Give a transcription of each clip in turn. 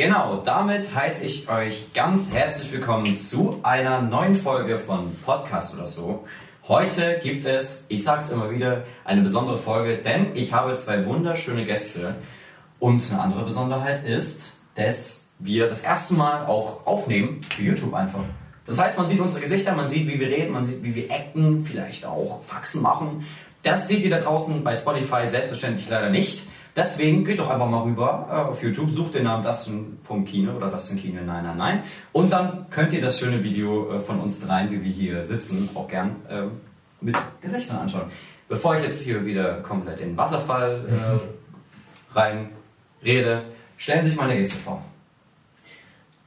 Genau, damit heiße ich euch ganz herzlich willkommen zu einer neuen Folge von Podcast oder so. Heute gibt es, ich sag's immer wieder, eine besondere Folge, denn ich habe zwei wunderschöne Gäste. Und eine andere Besonderheit ist, dass wir das erste Mal auch aufnehmen für YouTube einfach. Das heißt, man sieht unsere Gesichter, man sieht, wie wir reden, man sieht, wie wir acten, vielleicht auch Faxen machen. Das seht ihr da draußen bei Spotify selbstverständlich leider nicht. Deswegen geht doch einfach mal rüber äh, auf YouTube, sucht den Namen Dustin.Kine oder Dustin Kine, nein, nein, nein. Und dann könnt ihr das schöne Video äh, von uns dreien, wie wir hier sitzen, auch gern äh, mit Gesichtern anschauen. Bevor ich jetzt hier wieder komplett in den Wasserfall äh, rein rede, stellen sich meine Gäste vor.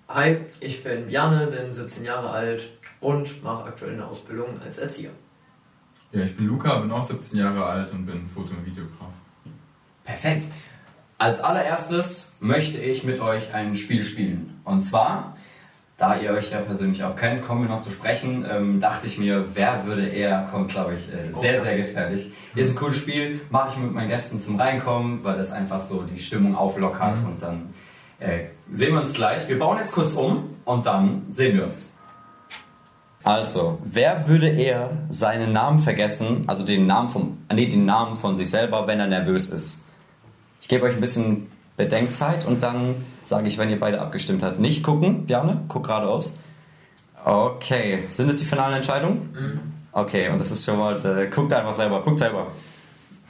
Hi, ich bin Bjarne, bin 17 Jahre alt und mache aktuell eine Ausbildung als Erzieher. Ja, ich bin Luca, bin auch 17 Jahre alt und bin Foto- und Videograf. Perfekt. Als allererstes möchte ich mit euch ein Spiel spielen. Und zwar, da ihr euch ja persönlich auch kennt, kommen wir noch zu sprechen, ähm, dachte ich mir, wer würde eher, kommt glaube ich äh, sehr, sehr gefährlich. Ist ein cooles Spiel, mache ich mit meinen Gästen zum Reinkommen, weil das einfach so die Stimmung auflockert Mhm. und dann äh, sehen wir uns gleich. Wir bauen jetzt kurz um und dann sehen wir uns. Also, wer würde eher seinen Namen vergessen, also den Namen, vom, nee, den Namen von sich selber, wenn er nervös ist? Ich gebe euch ein bisschen Bedenkzeit und dann sage ich, wenn ihr beide abgestimmt habt. Nicht gucken, Bjarne, guck geradeaus. Okay, sind es die finalen Entscheidungen? Mhm. Okay, und das ist schon mal, äh, guckt einfach selber, guckt selber.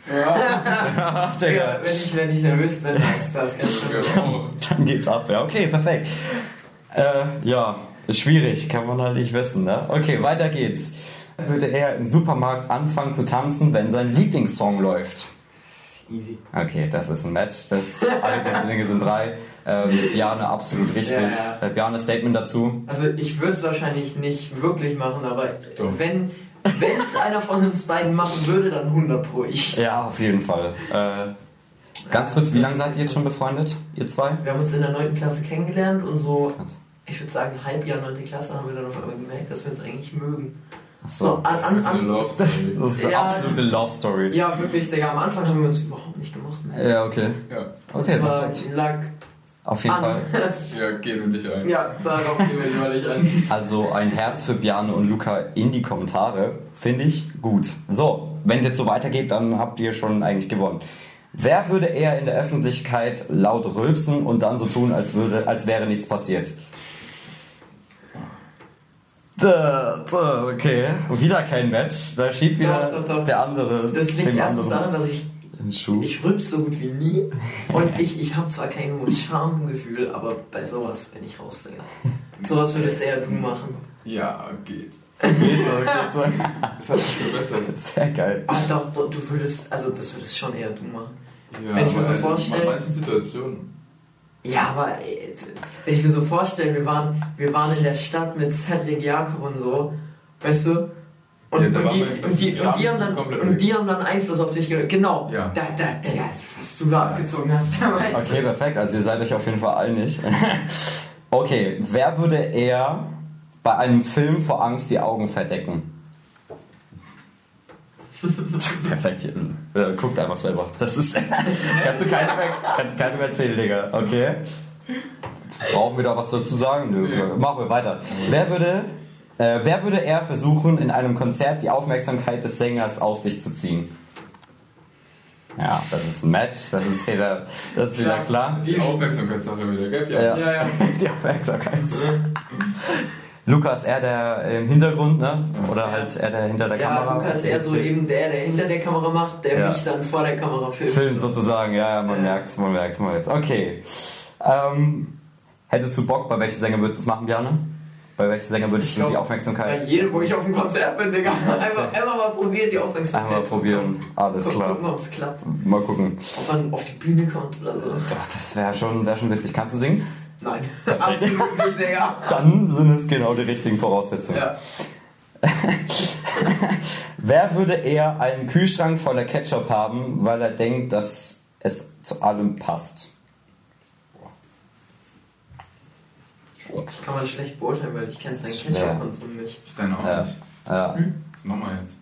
Ja, Digga, wenn, ich, wenn ich nervös bin, das, das ganz schön. Ja, auch. dann geht's ab, ja, okay, perfekt. Äh, ja, schwierig, kann man halt nicht wissen, ne? Okay, weiter geht's. Würde er im Supermarkt anfangen zu tanzen, wenn sein Lieblingssong läuft? Easy. Okay, das ist ein Match. Das, alle Dinge sind drei. Ähm, Bjarne, absolut richtig. Ja, ja. Äh, Bjarne, Statement dazu. Also ich würde es wahrscheinlich nicht wirklich machen, aber Doch. wenn wenn es einer von uns beiden machen würde, dann 100 pro ich. Ja, auf jeden Fall. Äh, ganz kurz, wie lange seid ihr jetzt schon befreundet, ihr zwei? Wir haben uns in der 9. Klasse kennengelernt und so, Krass. ich würde sagen, Halbjahr 9. Klasse haben wir dann auf einmal gemerkt, dass wir uns eigentlich mögen. So, an, Das an, ist eine an, Love Das, Story. das ist eine Ja. absolute Love Story. Ja, wirklich, Digga, am Anfang haben wir uns überhaupt nicht gemacht. Ne? Ja, okay. Ja, Das Okay, war, perfekt. lag Auf jeden an. Fall. ja, geh du dich ein. ja, darauf gehen wir lieber nicht an. Also ein Herz für Bjarne und Luca in die Kommentare. Finde ich gut. So, wenn es jetzt so weitergeht, dann habt ihr schon eigentlich gewonnen. Wer würde eher in der Öffentlichkeit laut rülpsen und dann so tun, als, würde, als wäre nichts passiert? Okay, wieder kein Match. Da schiebt wieder Doch, doch, doch. der andere Das liegt dem erstens daran, dass ich, ich rülps so gut wie nie. Und ich, ich habe zwar kein Schamgefühl, aber bei sowas bin ich raus, Digga. Sowas würdest eher du machen. Ja, geht. Geht so, geht so. Das hat sich verbessert. Sehr geil. Ah, doch, du würdest, also das würdest schon eher du machen. Ja, Wenn ich mir so in vorstelle- manchen Situationen. Ja, aber ey, wenn ich mir so vorstelle, wir waren, wir waren in der Stadt mit Cedric Jakob und so, weißt du? Und, Ja, da und, die, und, die, und, die haben dann, und die haben dann Einfluss auf dich genommen. Genau. Ja. Da, da, Digga, was du da abgezogen hast, da Okay, perfekt. Also ihr seid euch auf jeden Fall einig. okay, wer würde eher bei einem Film vor Angst die Augen verdecken? Perfekt. Äh, guckt einfach selber. Das ist. kannst du keinem mehr, kannst keinem erzählen, Digga. Okay. Brauchen wir da was dazu sagen? Nö. Nee. Machen wir weiter. Wer würde, äh, wer würde eher versuchen, in einem Konzert die Aufmerksamkeit des Sängers auf sich zu ziehen? Ja, das ist ein Match. Das ist wieder, das ist wieder klar. Die Aufmerksamkeitssache wieder, gell? Ja. Ja, ja. Die Aufmerksamkeit. Lukas, er der im Hintergrund, ne? Oder halt er der hinter der Ja, Kamera. Lukas eher so eben der, der hinter der Kamera macht, der Ja. mich dann vor der Kamera filmt. Film sozusagen, ja, ja, man Ja. merkt's, man merkt's mal jetzt. Okay. Ähm, hättest du Bock, bei welchem Sänger würdest du es machen, Bjarne? Bei welchem Sänger würdest du die Aufmerksamkeit? Bei jedem, wo ich auf dem Konzert bin, Digga. Einfach, einfach mal probieren, die Aufmerksamkeit Einmal zu probieren. Alles klar. Gucken, ob es klappt. Mal gucken. Ob man auf die Bühne kommt oder so. Doch, das wäre schon, wär schon witzig. Kannst du singen? Nein. Absolut nicht, Digga. Dann sind es genau die richtigen Voraussetzungen. Ja. Wer würde eher einen Kühlschrank voller Ketchup haben, weil er denkt, dass es zu allem passt? Kann man schlecht beurteilen, weil ich kenne seinen. Ketchup-Konsum nicht. Ich deine auch Ja. nicht. Ja, Was machen wir jetzt?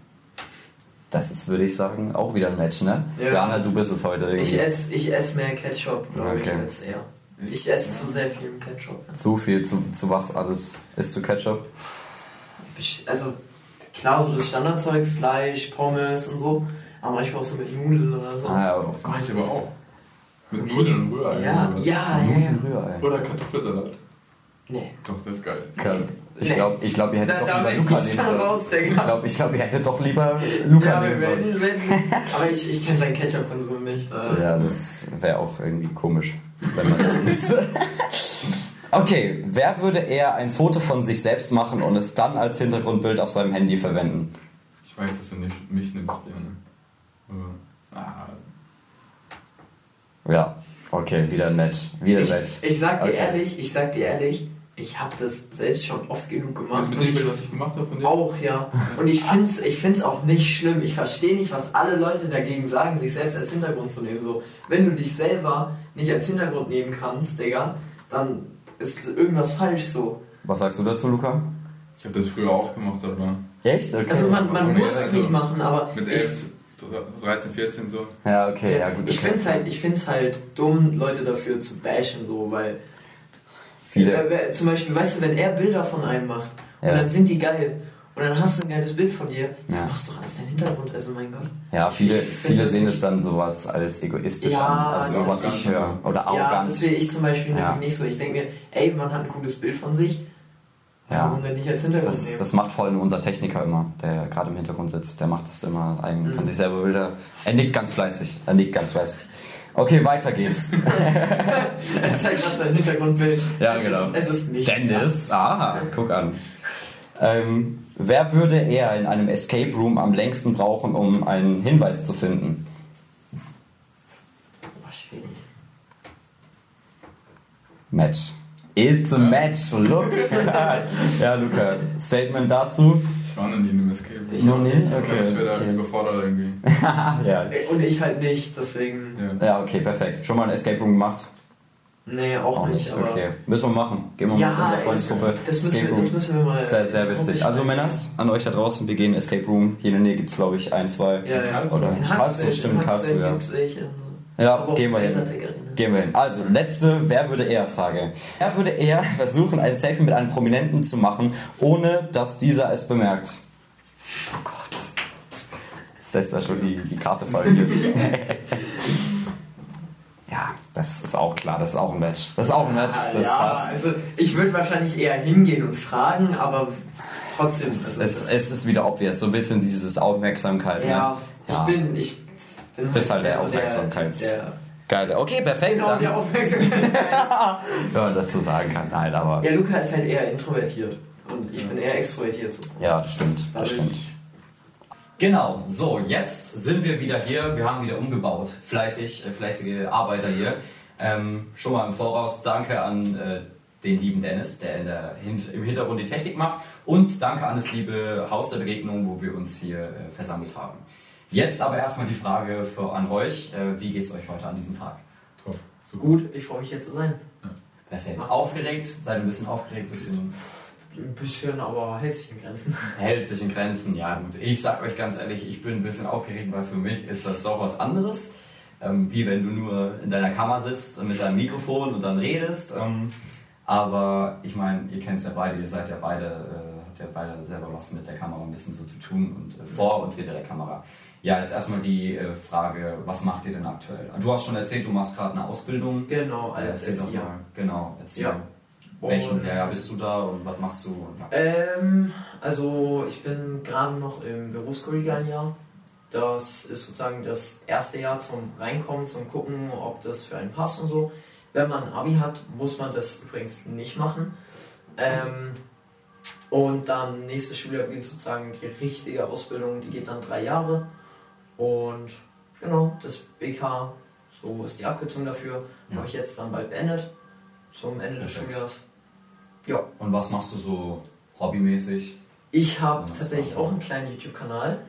das ist, würde ich sagen, auch wieder ein Match, ne? Ja. Jana, du bist es heute irgendwie. Ich esse ich ess mehr Ketchup, glaube ich, Okay. als er. Ich esse zu sehr viel Ketchup. Zu viel, zu, zu was alles isst du Ketchup? Also, klar, so das Standardzeug, Fleisch, Pommes und so. Aber manchmal auch so mit Nudeln oder so. Ah, ja, Das mache ich aber auch. Mit Okay. Nudeln und Rührei. Ja, ja, ja. Nudeln, Rührei. Oder Kartoffelsalat. Nee. Doch, das ist geil. Kann- Ich Nee. glaube, ich glaub, ihr hättet doch lieber Luca nehmen sollen. Ich glaube, ich glaub, ihr hättet doch lieber Luca Ja, nehmen sollen. Aber ich, ich kenne seinen Ketchup-Konsum nicht. Äh. Ja, das wäre auch irgendwie komisch, wenn man das wüsste. Okay, wer würde eher ein Foto von sich selbst machen und es dann als Hintergrundbild auf seinem Handy verwenden? Ich weiß, dass du nicht, mich nimmst gerne. Aber, ah, Ja, okay, wieder nett. Wieder Ich, nett. ich sag dir Okay. ehrlich, ich sag dir ehrlich, ich habe das selbst schon oft genug gemacht. mit und dem was ich gemacht habe von dir? auch, ja. Und ich find's, ich find's auch nicht schlimm. Ich verstehe nicht, was alle Leute dagegen sagen, sich selbst als Hintergrund zu nehmen. So, wenn du dich selber nicht als Hintergrund nehmen kannst, Digga, dann ist irgendwas falsch so. Was sagst du dazu, Luca? Ich habe das früher auch gemacht, aber Echt? Okay. Also man, man muss es also nicht machen, aber mit 11, 13, 14 so. ja, okay, ja gut. ich okay. find's halt, ich find's halt dumm, Leute dafür zu bashen, so, weil Viele. Zum Beispiel, weißt du, wenn er Bilder von einem macht Ja. und dann sind die geil und dann hast du ein geiles Bild von dir, Ja. dann machst du doch alles dein Hintergrund, also mein Gott. Ja, viele, viele das sehen es dann sowas als egoistisch Ja, an. Also das sowas ich höre. Oder Ja, arrogant. das sehe ich zum Beispiel Ja. nicht so. Ich denke mir, ey, man hat ein cooles Bild von sich, Ja. warum denn nicht als Hintergrund Das, nehmen? das macht vor allem unser Techniker immer, der gerade im Hintergrund sitzt. Der macht das immer eigen Mhm. von sich selber Bilder. Er nickt ganz fleißig. Er nickt ganz fleißig. Okay, weiter geht's. er zeigt gerade sein Hintergrundbild. Ja, es genau. Ist, es ist nicht. Dennis, aha, guck an. Ähm, wer würde eher in einem Escape Room am längsten brauchen, um einen Hinweis zu finden? Boah, schwierig. Match. It's a match, look. ja, Luca, Statement dazu? Ich war noch nie in Escape Room. Ich Noch nie? Ich Okay, glaube, ich wäre da okay. überfordert irgendwie. ja. Und ich halt nicht, deswegen. Ja. ja, okay, perfekt. Schon mal ein Escape Room gemacht? Nee, auch, nicht. Aber okay. Müssen wir machen. Gehen wir Ja, mit unserer Freundesgruppe. das, müssen Escape wir, das müssen wir mal. Das wäre sehr witzig. Also Männers, an euch da draußen, wir gehen Escape Room. Hier in der Nähe gibt es glaube ich ein, zwei. Ja, ja. Karlsruhe. Oder In Karlsruhe, stimmt, Karlsruhe. Ja. Ja, auch gehen wir hin. Gehen wir hin. Also, letzte, wer würde eher Frage. Wer würde eher versuchen, ein Selfie mit einem Prominenten zu machen, ohne dass dieser es bemerkt? Oh Gott. Jetzt lässt er schon die, die Karte fallen hier. ja, das ist auch klar, das ist auch ein Match. Das ist auch ein Match, das ja, passt. also ich würde wahrscheinlich eher hingehen und fragen, aber trotzdem. Also, Es, es ist wieder obvious, so ein bisschen dieses Aufmerksamkeit. ja, Ne? ich Ja. bin, ich bin Bist halt der so Aufmerksamkeits- Der, Geil. Okay, perfekt. genau, der Aufmerksamkeit. wenn man das so sagen kann. Nein, aber. ja, Luca ist halt eher introvertiert und ich bin eher extrovertiert. So. Ja, das stimmt. Das stimmt. Genau, so, jetzt sind wir wieder hier. Wir haben wieder umgebaut. Fleißig, äh, fleißige Arbeiter hier. Ähm, schon mal im Voraus danke an äh, den lieben Dennis, der, in der Hint im Hintergrund die Technik macht. Und danke an das liebe Haus der Begegnung, wo wir uns hier äh, versammelt haben. Jetzt aber erstmal die Frage für, an euch. Äh, wie geht's euch heute an diesem Tag? Top. So Gut, ich freue mich hier zu sein. Perfekt. Aufgeregt? Seid ein bisschen aufgeregt? Ein bisschen Ein bisschen, aber hält sich in Grenzen. hält sich in Grenzen. Ja gut, ich sag euch ganz ehrlich, ich bin ein bisschen aufgeregt, weil für mich ist das doch was anderes. Ähm, wie wenn du nur in deiner Kammer sitzt mit deinem Mikrofon und dann redest. Ähm, aber ich meine, ihr kennt es ja beide, ihr seid ja beide, äh, habt ja beide selber was mit der Kamera ein bisschen so zu tun und äh, vor und hinter der Kamera. Ja, jetzt erstmal die äh, Frage, was macht ihr denn aktuell? Du hast schon erzählt, du machst gerade eine Ausbildung. Genau, als Erzähl Erzieher. mal. Genau, erzähl. Ja. Welchen Jahr bist du da und was machst du? Ähm, also ich bin gerade noch im Berufskollegialenjahr. Das ist sozusagen das erste Jahr zum Reinkommen, zum Gucken, ob das für einen passt und so. Wenn man ein Abi hat, muss man das übrigens nicht machen. Ähm, und dann nächstes Schuljahr beginnt sozusagen die richtige Ausbildung, die geht dann drei Jahre. Und genau, das BK, so ist die Abkürzung dafür, Ja. habe ich jetzt dann bald beendet, zum Ende des Perfekt. Ja, Und was machst du so hobbymäßig? ich habe tatsächlich auch einen kleinen YouTube-Kanal.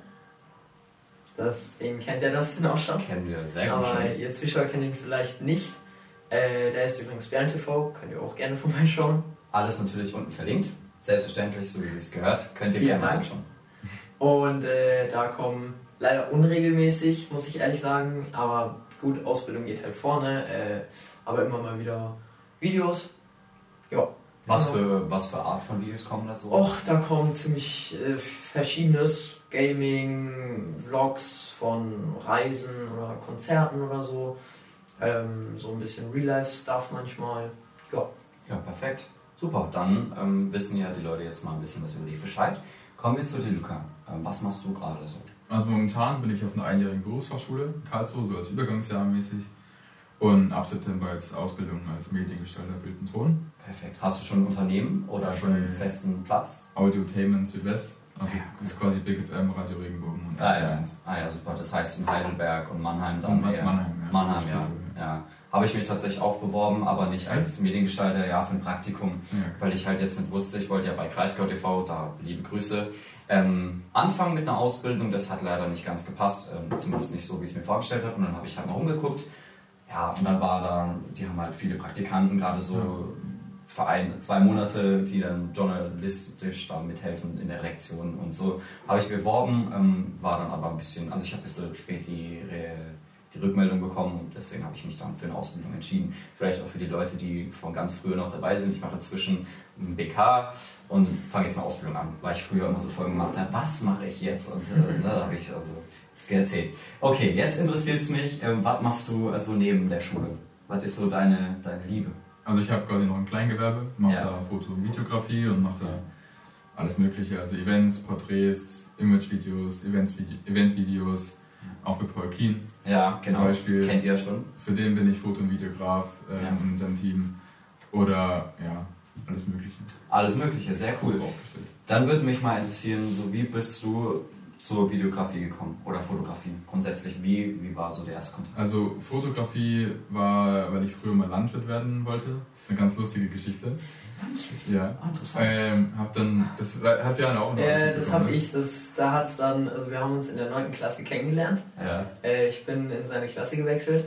Das, den kennt ihr das denn auch schon. Kennen wir sehr gut Aber schon. ihr Zuschauer kennt ihn vielleicht nicht. Äh, der ist übrigens Bären TV, könnt ihr auch gerne vorbeischauen. Alles natürlich unten verlinkt. Selbstverständlich, so wie es gehört. Könnt ihr Vielen gerne anschauen. Und äh, da kommen leider unregelmäßig, muss ich ehrlich sagen. Aber gut, Ausbildung geht halt vorne. Äh, aber immer mal wieder Videos. Ja. Was für, was für Art von Videos kommen da so? Och, da kommt ziemlich äh, verschiedenes. Gaming, Vlogs von Reisen oder Konzerten oder so. Ähm, so ein bisschen Real-Life-Stuff manchmal. Ja. Ja, perfekt. Super, dann ähm, wissen ja die Leute jetzt mal ein bisschen was über dich Bescheid. Kommen wir zu dir, Luca. Ähm, was machst du gerade so? Also momentan bin ich auf einer einjährigen Berufsfachschule in Karlsruhe, so als Übergangsjahr mäßig. Und ab September jetzt Ausbildung als Mediengestalter Bild und Ton. Perfekt. Hast du schon ein Unternehmen oder Ja, schon einen festen Platz? Audiotainment Südwest. Also Ja. das ist quasi Big FM, Radio Regenbogen und Ah ja. RTL1. ah ja, super. Das heißt in Heidelberg und Mannheim dann Und eher. Mannheim, ja. Mannheim, ja. Ja. Habe ich mich tatsächlich auch beworben, aber nicht als Mediengestalter, ja, für ein Praktikum. Ja, weil ich halt jetzt nicht wusste, ich wollte ja bei Kraichgau TV, da liebe Grüße, ähm, anfangen mit einer Ausbildung. Das hat leider nicht ganz gepasst, ähm, zumindest nicht so, wie ich es mir vorgestellt habe. Und dann habe ich halt mal umgeguckt. Ja, und dann war da, die haben halt viele Praktikanten, gerade so Verein, zwei Monate, die dann journalistisch da mithelfen in der Redaktion und so. Habe ich beworben, ähm, war dann aber ein bisschen, also ich habe ein bisschen spät die, die Rückmeldung bekommen und deswegen habe ich mich dann für eine Ausbildung entschieden. Vielleicht auch für die Leute, die von ganz früher noch dabei sind. Ich mache zwischen BK und fange jetzt eine Ausbildung an, weil ich früher immer so Folgen gemacht habe, was mache ich jetzt? Und äh, ne, da habe ich also erzählt. Okay, jetzt interessiert es mich, ähm, was machst du also neben der Schule? Was ist so deine, deine Liebe? Also ich habe quasi noch ein Kleingewerbe, mache Ja. da Foto- und Videografie und mache da alles mögliche, also Events, Porträts, Imagevideos, Eventvideos, auch für Paul Keen. Ja, genau. Zum Beispiel- Kennt ihr ja schon. Für den bin ich Foto- und Videograf ähm, Ja. in seinem Team. Oder ja, alles mögliche. Alles Mögliche, sehr cool. Dann würde mich mal interessieren, so wie bist du zur Videografie gekommen oder Fotografie grundsätzlich? Wie, wie war so der erste Kontakt? Also Fotografie war, weil ich früher mal Landwirt werden wollte. Das ist eine ganz lustige Geschichte. Ja. Ah, interessant. Ähm, hab dann, das hat ja auch noch Äh, das habe mitbekommen, ich, das, da hat es dann, also wir haben uns in der 9. Klasse kennengelernt. Ja. Äh, ich bin in seine Klasse gewechselt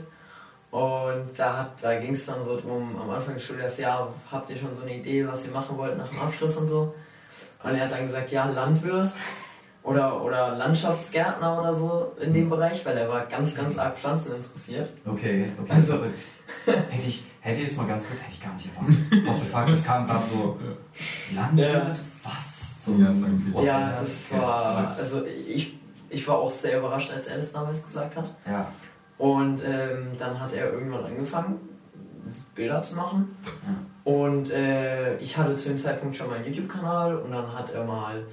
und da, hat- da ging es dann so drum, am Anfang des Schuljahres, ja, habt ihr schon so eine Idee, was ihr machen wollt nach dem Abschluss und so? Und er hat dann gesagt, ja, Landwirt oder, oder Landschaftsgärtner oder so in dem Bereich, weil er war ganz, ganz arg Pflanzen interessiert. Okay, okay. Also- verrückt. hätte ich, hätte ich jetzt mal ganz kurz, hätte ich gar nicht erwartet. What the fuck, das kam gerade so. Landwirt? Ja. Was? So, Ja, sagen viele. what the Ja, das war, also ich, ich war auch sehr überrascht, als er das damals gesagt hat. Ja. Und ähm, dann hat er irgendwann angefangen, Bilder zu machen. Ja. Und äh, ich hatte zu dem Zeitpunkt schon meinen YouTube-Kanal und dann hat er mal,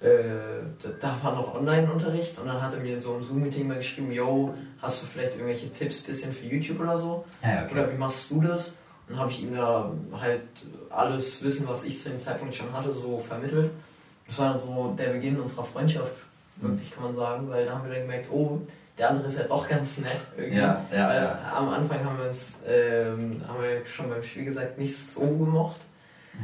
da, da war noch Online-Unterricht und dann hat er mir in so einem Zoom-Meeting mal geschrieben, yo, hast du vielleicht irgendwelche Tipps bisschen für YouTube oder so? Ja, okay. Oder wie machst du das? Und habe ich ihm da halt alles Wissen, was ich zu dem Zeitpunkt schon hatte, so vermittelt. Das war dann so der Beginn unserer Freundschaft, wirklich kann man sagen, weil da haben wir dann gemerkt, oh, der andere ist ja doch ganz nett irgendwie. Ja, ja, ja. Am Anfang haben wir uns, ähm, haben wir schon beim Spiel gesagt, nicht so gemocht.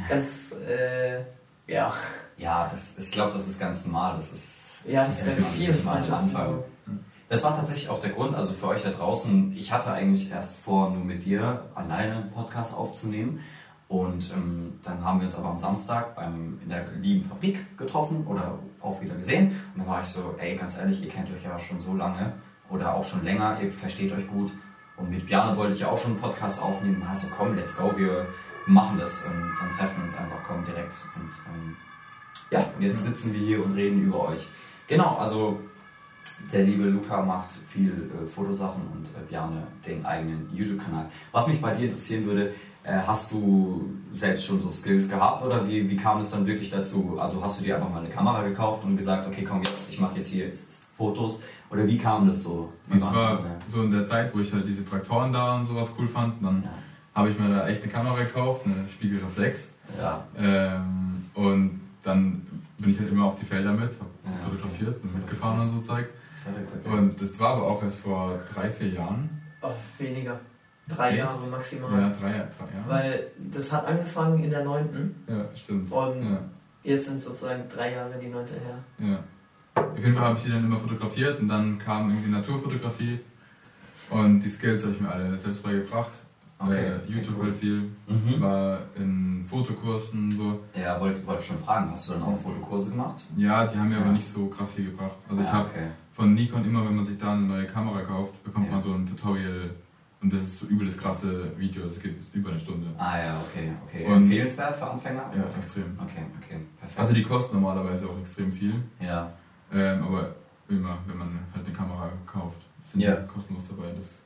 Ganz, äh, ja. Ja, das, ich glaube, das ist ganz normal. Das ist, Ja, das ist ist am Freundschaften Anfang. so. Das war tatsächlich auch der Grund, also für euch da draußen, ich hatte eigentlich erst vor, nur mit dir alleine einen Podcast aufzunehmen. Und ähm, dann haben wir uns aber am Samstag beim, in der lieben Fabrik getroffen oder auch wieder gesehen. Und dann war ich so, ey, ganz ehrlich, ihr kennt euch ja schon so lange oder auch schon länger, ihr versteht euch gut. Und mit Bjarne wollte ich ja auch schon einen Podcast aufnehmen. Also komm, let's go, wir machen das und dann treffen wir uns einfach, komm direkt. Und ähm, ja, jetzt sitzen wir hier und reden über euch. Genau, also der liebe Luca macht viel äh, Fotosachen und äh, Bjarne den eigenen YouTube-Kanal. Was mich bei dir interessieren würde, äh, hast du selbst schon so Skills gehabt oder wie, wie kam es dann wirklich dazu? Also hast du dir einfach mal eine Kamera gekauft und gesagt, okay, komm jetzt, ich mache jetzt hier Fotos oder wie kam das so? Wie Das war so, ne? so in der Zeit, wo ich halt diese Traktoren da und sowas cool fand. Dann Ja. habe ich mir da echt eine Kamera gekauft, eine Spiegelreflex. Ja. Ähm, und dann bin ich halt immer auf die Felder mit, habe Ja, fotografiert und mitgefahren und so Zeug. Okay. Und das war aber auch erst vor drei, vier Jahren. Oh, weniger. Drei Echt? Jahre maximal. Ja, drei, drei Jahre. Weil das hat angefangen in der 9. Ja, stimmt. Und Ja, jetzt sind sozusagen drei Jahre die 9. her. ja. Auf jeden Fall habe ich die dann immer fotografiert und dann kam irgendwie Naturfotografie. Und die Skills habe ich mir alle selbst beigebracht. Okay, Äh, okay, YouTube cool. halt viel. Mhm. War in Fotokursen so. Ja, wollte wollte schon fragen, hast du dann auch Fotokurse gemacht? Ja, die haben mir Ja. aber nicht so krass viel gebracht. Also ich Ja, habe okay. von Nikon immer, wenn man sich da eine neue Kamera kauft, bekommt Ja. man so ein Tutorial Und das ist so übel das krasse Video, das geht über eine Stunde. Ah ja, okay, okay. Und- Empfehlenswert für Anfänger? Ja, extrem. Okay, okay, perfekt. Also die kosten normalerweise auch extrem viel, ja, ähm, aber immer, wenn man halt eine Kamera kauft, sind Ja. die kostenlos dabei. Das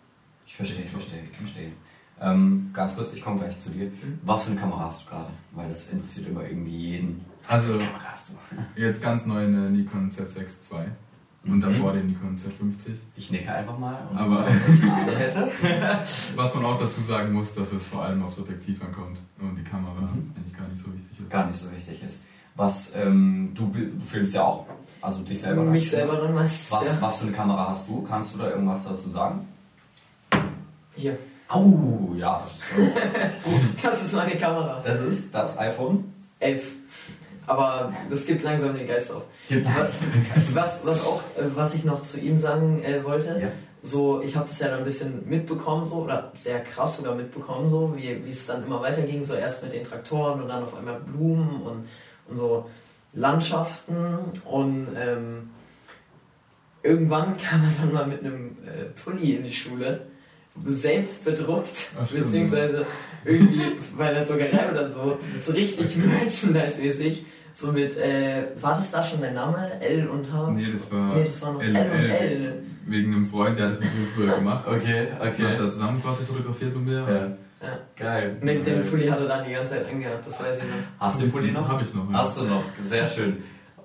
ich verstehe, ich verstehe, ich verstehe. Ähm, ganz kurz, ich komme gleich zu dir. Mhm. Was für eine Kamera hast du gerade? Weil das interessiert immer irgendwie jeden. also Kamera hast du? jetzt ganz neu eine Nikon Z6 II und Mhm. davor den Nikon Z50. Ich nicke einfach mal und Aber-. Was man auch dazu sagen muss, dass es vor allem aufs Objektiv ankommt und die Kamera Mhm. eigentlich gar nicht so wichtig ist. Gar nicht so wichtig ist. Was, ähm, du, du filmst ja auch, also dich selber. Mich selber dann meistens. Was, ja. was für eine Kamera hast du? Kannst du da irgendwas dazu sagen? Hier. Au, ja, das ist toll. Das ist meine Kamera. Das ist das iPhone. 11. Aber das gibt langsam den Geist auf. Gibt Was, was, was auch, äh, was ich noch zu ihm sagen äh, wollte, Ja. so, ich habe das ja dann ein bisschen mitbekommen, so, oder sehr krass sogar mitbekommen, so, wie wie es dann immer weiterging, so erst mit den Traktoren und dann auf einmal Blumen und, und so Landschaften und ähm, irgendwann kam er dann mal mit einem äh, Pulli in die Schule, selbst bedruckt, Ach, beziehungsweise irgendwie bei der Druckerei oder so, so richtig merchandise-mäßig, so mit, äh, war das da schon dein Name? L und H? Nee, das war Nee, das war noch L, L, und L. L. wegen einem Freund, der hat das mit mir früher gemacht. Okay, Und hat da zusammen quasi fotografiert mit mir. Ja. Ja. Geil. Mit dem Pulli hat er dann die ganze Zeit angehabt, das weiß ich noch. Hast du den Pulli noch? Hab ich noch. Ja. Hast du noch, sehr schön.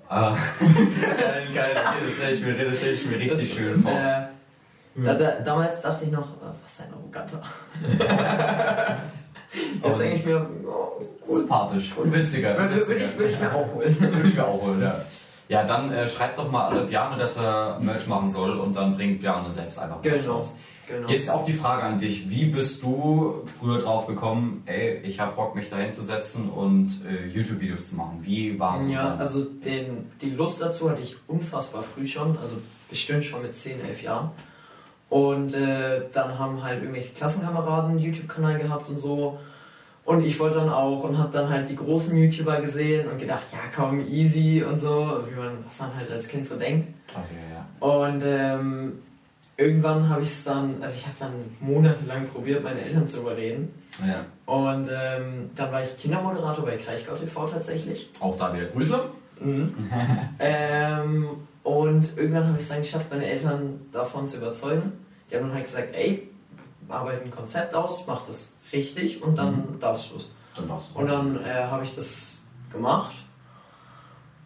Ah. geil, geil, das stelle ich, mir- das stell ich mir richtig Das, schön vor. Äh, da, da, damals dachte ich noch, äh, was ein Arroganter. Jetzt denke ich mir, oh, cool. Sympathisch und witziger. Würde ich, würde ich mir auch holen. Würde ich mir auch holen, ja. Ja, dann äh, schreibt doch mal alle Bjarne, dass er Merch machen soll und dann bringt Bjarne selbst einfach Merch Genau. raus. Genau. Jetzt auch die Frage an dich. Wie bist du früher drauf gekommen, ey, ich habe Bock, mich dahin zu setzen und äh, YouTube-Videos zu machen? Wie war so Ja, also den, die Lust dazu hatte ich unfassbar früh schon, also bestimmt schon mit 10, 11 Jahren. Und äh, dann haben halt irgendwelche Klassenkameraden einen YouTube-Kanal gehabt und so. Und ich wollte dann auch und habe dann halt die großen YouTuber gesehen und gedacht, ja komm, easy und so, wie man, was man halt als Kind so denkt. Klassiker, ja. Und ähm, irgendwann habe ich es dann, also ich habe dann monatelang probiert, meine Eltern zu überreden. ja. Und ähm, dann war ich Kindermoderator bei Kraichgau TV tatsächlich. Auch da wieder Grüße. Mhm. ähm, und irgendwann habe ich es dann geschafft, meine Eltern davon zu überzeugen. Die haben dann halt gesagt, ey, arbeite ein Konzept aus, mach das richtig und dann darfst du es. Dann darfst du. Und dann äh, habe ich das gemacht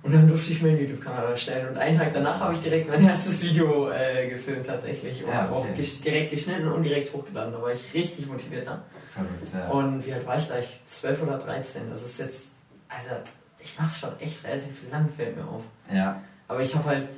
und dann durfte ich mir einen YouTube-Kanal erstellen. Und einen Tag danach habe ich direkt mein erstes Video äh, gefilmt tatsächlich und Ja, okay. auch ges direkt geschnitten und direkt hochgeladen. Da war ich richtig motiviert dann. Ja. Und wie alt war ich da? Ich 12 oder 13. Das ist jetzt, also ich mache es schon echt relativ lang, fällt mir auf. ja. Aber ich habe halt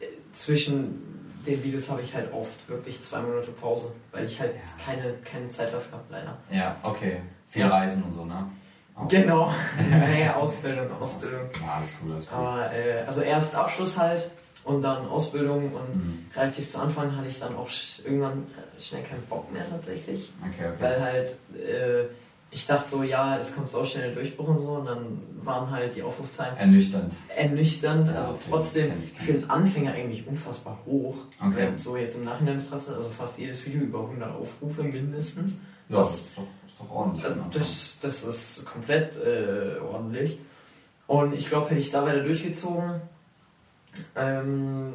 äh, zwischen den Videos habe ich halt oft wirklich zwei Monate Pause, weil ich halt Ja. keine, keine Zeit dafür habe, leider. Ja, okay. Viel Reisen und so, ne? Auch. Genau. naja, Ausbildung, Ausbildung. Ja, alles cool, alles cool. Aber äh, also erst Abschluss halt und dann Ausbildung und Mhm. relativ zu Anfang hatte ich dann auch irgendwann schnell keinen Bock mehr tatsächlich. Okay, okay. Weil halt, äh, ich dachte so, ja, es kommt so schnell der Durchbruch und so und dann waren halt die Aufrufzahlen Ernüchternd. ernüchternd, Ja, also okay. trotzdem für den Anfänger eigentlich unfassbar hoch. Okay. Wenn so jetzt im Nachhinein betrachtet, also fast jedes Video über 100 Aufrufe mindestens. Ja, das ist doch, ist doch ordentlich. Ne? das, das ist komplett äh, ordentlich. Und ich glaube, hätte ich da weiter durchgezogen, ähm,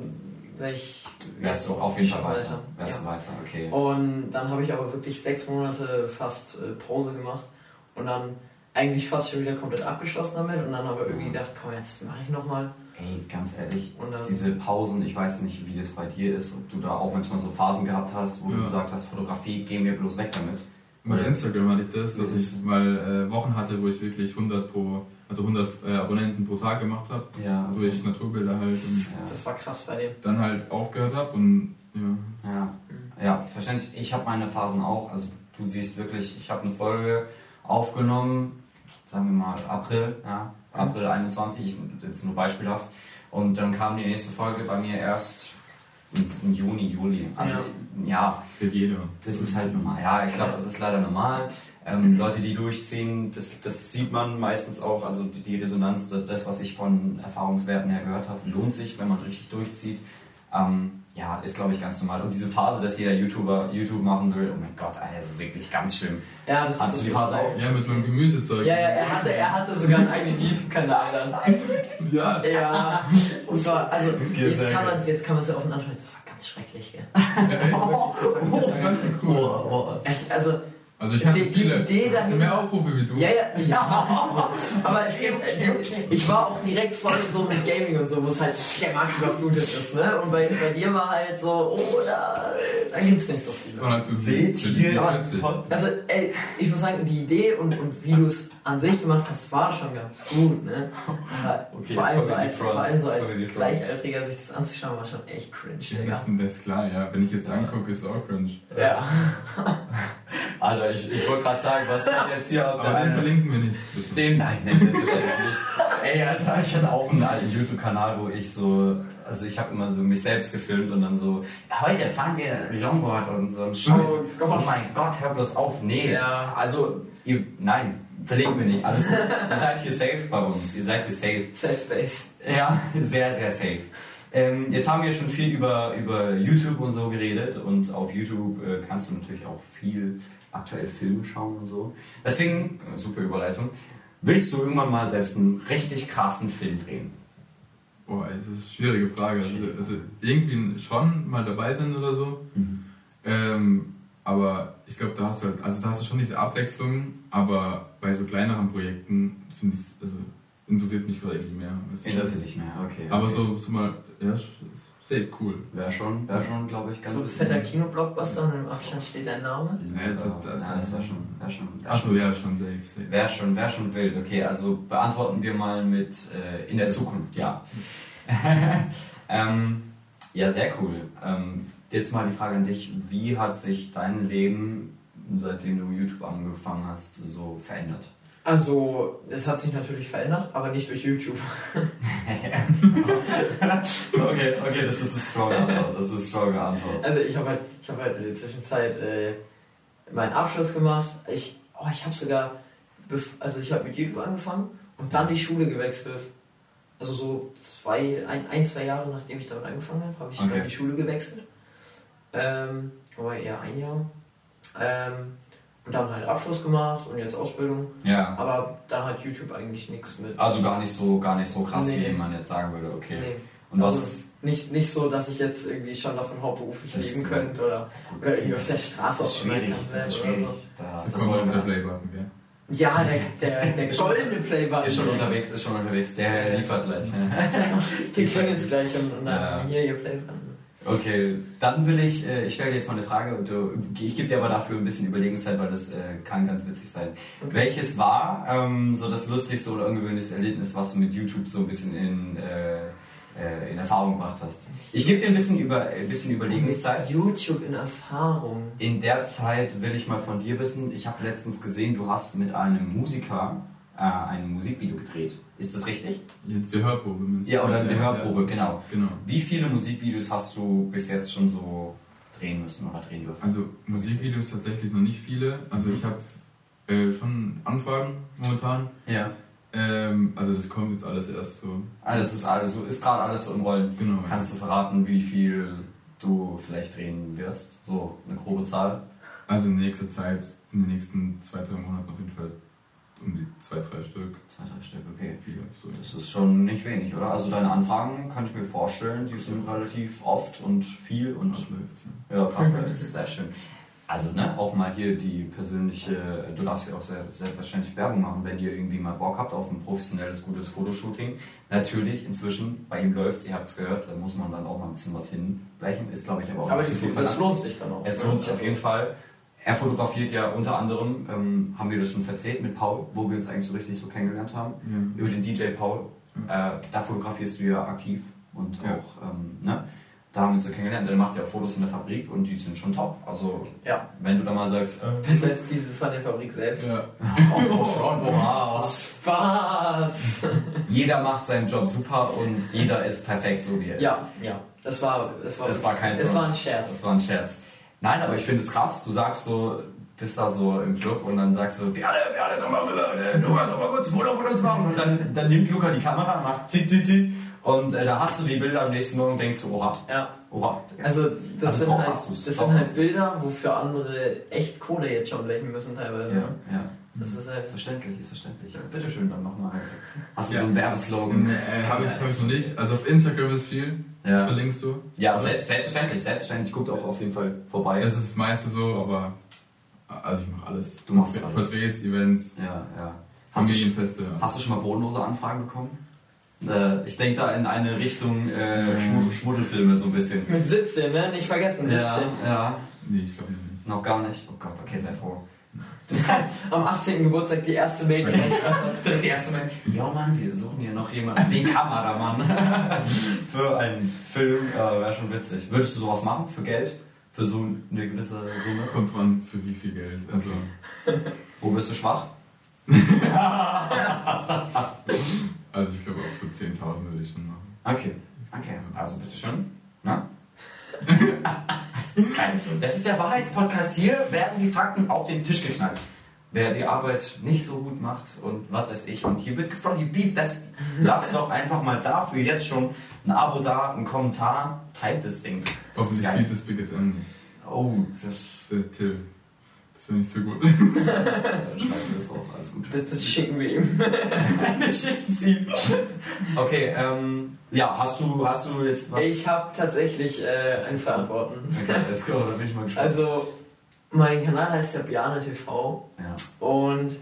ich. Wärst du auf jeden Fall schon weiter. Wärst Ja. du weiter, okay. Und dann habe ich aber wirklich sechs Monate fast äh, Pause gemacht und dann eigentlich fast schon wieder komplett abgeschlossen damit und dann aber irgendwie gedacht, komm, jetzt mache ich nochmal. Ey, ganz ehrlich, Und dann, diese Pausen, ich weiß nicht, wie das bei dir ist, ob du da auch manchmal so Phasen gehabt hast, wo du Ja. gesagt hast, Fotografie, geh mir bloß weg damit. Mit Oder- Instagram hatte ich das, dass ich mal äh, Wochen hatte, wo ich wirklich 100 pro, also 100 äh, Abonnenten pro Tag gemacht habe, Ja, durch Naturbilder halt und ja. das war krass bei dem. dann halt aufgehört habe und ja. Ja, ja verständlich. Ich habe meine Phasen auch. Also du siehst wirklich, ich habe eine Folge aufgenommen, sagen wir mal April, ja, April 21, ich, jetzt nur beispielhaft. Und dann kam die nächste Folge bei mir erst im, im Juni, Juli. Also ja, Wird jeder. das ist halt normal. Ja, ich glaube, das ist leider normal. Ähm, Leute, die durchziehen, das, das sieht man meistens auch. Also die, Resonanz, das, was ich von Erfahrungswerten her gehört habe, lohnt sich, wenn man richtig durchzieht. Ähm, ja, ist glaube ich ganz normal. Und diese Phase, dass jeder YouTuber YouTube machen will, oh mein Gott, also wirklich ganz schlimm. Ja, das, Hattest das du die ist Phase auch. Ja, mit meinem Gemüsezeug. Ja, ja, er hatte, er hatte sogar einen eigenen YouTube-Kanal dann. Ja. Ja, und zwar, also jetzt kann man es kann ja offen ansprechen, das war ganz schrecklich, schön cool. Oh, Echt, Also, Also ich hatte Die- die viele Idee dahinter- mehr Aufrufe wie du. ja, ja, ja. Aber es gibt, ich war auch direkt voll so mit Gaming und so, wo es halt der Markt überflutet ist, ne? Und bei, bei dir war halt so, oh, da, da gibt's nicht so viele. Seht die hier witzig. Also, ey, ich muss sagen, die Idee und, und wie du es an sich gemacht hast, war schon ganz gut, ne? Aber Okay, vor, allem so als, vor allem so als. Gleichaltriger sich das anzuschauen, war schon echt cringe, Ja, Digga. das, das ist klar, ja. Wenn ich jetzt angucke, ist es auch cringe. Ja. Alter, ich, ich wollte gerade sagen, was steht jetzt hier auf Aber den verlinken wir nicht. Bitte. Den, nein, nein, selbstverständlich nicht. Ey, Alter, ich hatte auch einen alten YouTube-Kanal, wo ich so, also ich habe immer so mich selbst gefilmt und dann so, heute fahren wir Longboard und so ein Scheiß. Oh Oh, mein Gott, hör bloß auf. Nee, Ja. also, ihr, nein, verlinken wir nicht. Alles gut. Ihr seid hier safe bei uns. Ihr seid hier safe. Safe Space. Ja, sehr, sehr safe. Ähm, jetzt haben wir schon viel über, über YouTube und so geredet und auf YouTube äh, kannst du natürlich auch viel aktuell Filme schauen und so. Deswegen, super Überleitung, willst du irgendwann mal selbst einen richtig krassen Film drehen? Boah, es ist eine schwierige Frage. Also, also irgendwie schon mal dabei sein oder so. Ähm, aber ich glaube, da hast du halt, also da hast du schon diese Abwechslung, aber bei so kleineren Projekten finde ich, also interessiert mich gerade irgendwie mehr. weißt du? Interessiert dich mehr, okay. Aber okay. so, so mal, ja, safe cool. Wäre schon, wär schon glaube ich, ganz So ein fetter Kinoblockbuster und im Abstand steht dein Name. Ja, das- das- Nein, das wäre schon, wär schon, wär Achso, ja, schon safe, safe. wär schon, wär schon wild. Okay, also beantworten wir mal mit äh, in der Zukunft, ja. ähm, ja, sehr cool. Ähm, jetzt mal die Frage an dich: Wie hat sich dein Leben, seitdem du YouTube angefangen hast, so verändert? Also, es hat sich natürlich verändert, aber nicht durch YouTube. okay, okay, das ist eine strong Antwort. Das ist eine strong Antwort. Also, ich habe halt, ich habe halt in der Zwischenzeit äh, meinen Abschluss gemacht. Ich, oh, ich habe sogar, also ich habe mit YouTube angefangen und dann die Schule gewechselt. Also so zwei, ein, ein zwei Jahre nachdem ich damit angefangen habe, habe ich Okay. dann die Schule gewechselt. Ähm, aber eher ein Jahr. Ähm, und dann halt Abschluss gemacht und jetzt Ausbildung. Ja. Aber da hat YouTube eigentlich nichts mit. Also gar nicht so, gar nicht so krass, Nee. wie man jetzt sagen würde. Okay. Nee. Und also was? nicht, nicht so, dass ich jetzt irgendwie schon davon hauptberuflich Das- leben könnte oder, oder irgendwie auf der Straße Das ist schwierig. Das ist schwierig. so. Da, Da das wollen wir. Playbutton, gell? Ja, der, der, der goldene Playbutton. Ist schon unterwegs, ist schon unterwegs. Der liefert gleich. Die klingen jetzt gleich und, und dann Ja. hier ihr Playbutton. Okay, dann will ich, äh, ich stelle dir jetzt mal eine Frage und du, ich gebe dir aber dafür ein bisschen Überlegungszeit, weil das äh, kann ganz witzig sein. Okay. Welches war ähm, so das lustigste oder ungewöhnlichste Erlebnis, was du mit YouTube so ein bisschen in, äh, äh, in Erfahrung gebracht hast? Ich gebe dir ein bisschen, über, ein bisschen Überlegungszeit. YouTube in Erfahrung. In der Zeit will ich mal von dir wissen, ich habe letztens gesehen, du hast mit einem Musiker äh, ein Musikvideo gedreht. Ist das richtig? Jetzt die Hörprobe. Ja, oder eine Hörprobe, genau. Genau. Wie viele Musikvideos hast du bis jetzt schon so drehen müssen oder drehen dürfen? Also Musikvideos tatsächlich noch nicht viele. Also ich habe äh, schon Anfragen momentan. Ja. Ähm, also das kommt jetzt alles erst so. Alles ist alles so, ist gerade alles so im Rollen. Genau. Kannst du verraten, wie viel du vielleicht drehen wirst? So eine grobe Zahl? Also in nächster Zeit, in den nächsten zwei, drei Monaten auf jeden Fall um die zwei, drei Stück. Zwei, drei Stück, okay. Viele, so. Das ist schon nicht wenig, oder? Also deine Anfragen kann ich mir vorstellen, die sind relativ oft und viel und läuft's, ja. ja, gerade läuft es sehr schön. Also ne, auch mal hier die persönliche, du darfst ja auch sehr, selbstverständlich Werbung machen, wenn ihr irgendwie mal Bock habt auf ein professionelles, gutes Fotoshooting. Natürlich, inzwischen, bei ihm läuft's, ihr habt es gehört, da muss man dann auch mal ein bisschen was hinblechen, ist glaube ich aber auch Aber die, viel verlangt. lohnt sich dann auch. Es lohnt sich auf jeden Fall. Er fotografiert ja unter anderem, ähm, haben wir das schon verzählt mit Paul, wo wir uns eigentlich so richtig so kennengelernt haben, Ja. über den DJ Paul. Äh, da fotografierst du ja aktiv und Ja. auch, ähm, ne? Da haben wir uns so kennengelernt. Der macht ja Fotos in der Fabrik und die sind schon top. Also, Ja. wenn du da mal sagst, äh, Besser als dieses von der Fabrik selbst. Ja. oh, Front, wow. Spaß! jeder macht seinen Job super und jeder ist perfekt, so wie er ist. ja, ja. Das war, das war, Das war kein das Front. war ein Scherz. Das war ein Scherz. Nein, aber ich finde es krass, du sagst so, bist da so im Club und dann sagst du, Björn, Björn, komm mal rüber, du kannst auch mal kurz ein Foto von uns machen. Und dann, dann nimmt Luca die Kamera, macht zick, zick, zick Und äh, da hast du die Bilder am nächsten Morgen und denkst du, oha, Ja. oha. Also das Also sind halt, das sind halt. Bilder, wofür andere echt Kohle jetzt schon blechen müssen teilweise. ja, ne? ja. Das ist halt. Ist verständlich, ist verständlich. Ja, Bitte schön dann nochmal. Hast du Ja. so einen Werbeslogan? Nee, habe ich, hab ich noch nicht. Also auf Instagram ist viel. Das Ja, verlinkst du. ja selbst, selbstverständlich, selbstverständlich. Guckt auch auf jeden Fall vorbei. Das ist das meiste so, aber also ich mache alles. Du machst alles. Porträts, Events, ja, ja. Hast du, sch- Familienfeste. hast du schon mal bodenlose Anfragen bekommen? Äh, ich denke da in eine Richtung äh, Schmu- Schmuddelfilme so ein bisschen. Mit 17, ne? Nicht vergessen, 17. Ja, ja, Nee, ich glaube nicht. noch gar nicht. Oh Gott, okay, sei froh. Das hat am 18. Geburtstag die erste Mail, die Okay. Direkt die erste Mal, ja Mann, wir suchen hier noch jemanden, den Kameramann für einen Film, äh, wäre schon witzig. Würdest du sowas machen für Geld? Für so eine gewisse Summe? Kommt dran, für wie viel Geld. Also, Wo bist du schwach? also ich glaube, auf so 10.000 würde ich schon machen. Okay, okay, also bitteschön. Na? Das, ist kein, das ist der Wahrheitspodcast. Hier werden die Fakten auf den Tisch geknallt. Wer die Arbeit nicht so gut macht und was weiß ich. Und hier wird gefront, Beef. Das lasst doch einfach mal dafür jetzt schon ein Abo da, ein Kommentar. Teilt das Ding. Das Hoffentlich sieht das Big FM nicht. Oh, das. Äh, Till. Das wäre nicht so gut. Das. Alles gut. Das, das schicken wir ihm. Wir schicken sie. Okay, ähm. Ja, hast du, hast du jetzt was? Ich habe tatsächlich äh, ein, zwei Antworten. Okay, let's go, da bin ich mal gespannt. Also, mein Kanal heißt ja Biane TV ja. und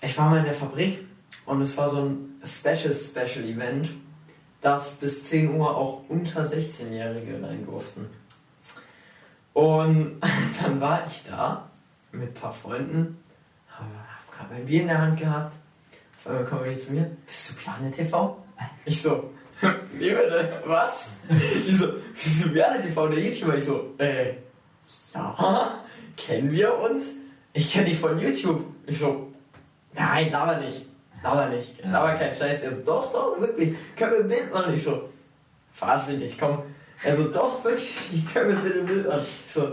ich war mal in der Fabrik und es war so ein Special Special Event, dass bis 10 Uhr auch unter 16-Jährige rein durften. Und dann war ich da mit ein paar Freunden, hab mein Bier in der Hand gehabt. Auf einmal kommen wir zu mir, bist du Biane TV? Ich so, wie bitte? Was? Die so, bist du Biane TV, der YouTuber? Ich so, äh, ja, kennen wir uns? Ich kenne dich von YouTube. Ich so, nein, laber nicht. Laber nicht. Laber kein Scheiß. Er so, doch, doch, wirklich. Können wir ein Bild machen? Ich so, verarsch mich nicht, komm. Er so, doch, wirklich, können wir bitte ein Bild machen? Ich so,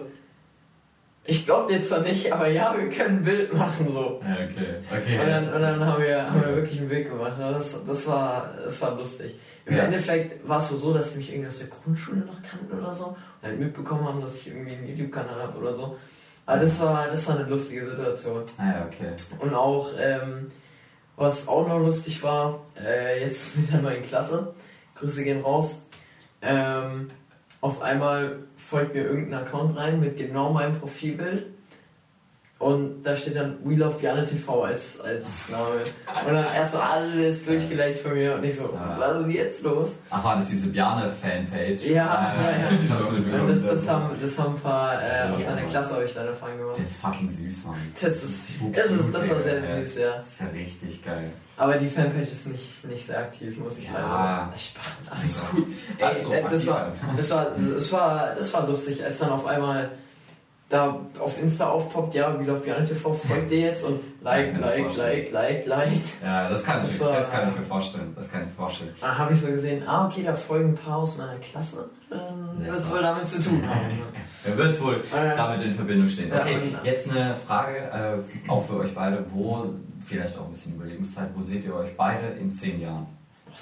ich glaub dir zwar nicht, aber ja, wir können ein Bild machen, so. Ja, okay. okay. Und dann, und dann haben, wir, haben wir wirklich ein Bild gemacht. ne? Das, das, war, das war lustig. Im Ja. Endeffekt war es wohl so, dass sie mich irgendwie aus der Grundschule noch kannten oder so. Und halt mitbekommen haben, dass ich irgendwie einen YouTube-Kanal habe oder so. Aber das war, das war eine lustige Situation. Ah, ja, okay. Und auch, ähm, was auch noch lustig war, äh, jetzt mit der neuen Klasse, Grüße gehen raus, ähm, auf einmal folgt mir irgendein Account rein mit genau meinem Profilbild und da steht dann We Love Piano TV als, als Name. Und dann erst so alles durchgeliked von mir und ich so, Ja. was ist denn jetzt los? Ach, war das diese Biane-Fanpage? Ja, Ah, ja, ja. Das, das, haben, das haben ein paar äh, aus Ja. meiner Klasse habe ich dann erfahren gemacht. Der ist fucking süß, Mann. Das ist, das, ist, das war sehr süß, ja. Das ist ja richtig geil. Aber die Fanpage ist nicht, nicht sehr aktiv, muss ich Ja. leider. Spannend, alles Ja. gut. Ey, Also, das, war, das, war, das, war, das war lustig, als dann auf einmal da auf Insta aufpoppt, ja, wie läuft Piano TV, folgt dir jetzt und like, like, like, like, like. Ja, das kann, ich, Das kann ich mir vorstellen. Das kann ich mir vorstellen. Dann habe ich so gesehen, ah, okay, da folgen ein paar aus meiner Klasse. Ähm, das ist wohl damit zu tun haben. Er wird wohl Äh, damit in Verbindung stehen. Okay, jetzt eine Frage, äh, auch für euch beide. Wo, vielleicht auch ein bisschen Überlebenszeit, wo seht ihr euch beide in zehn Jahren?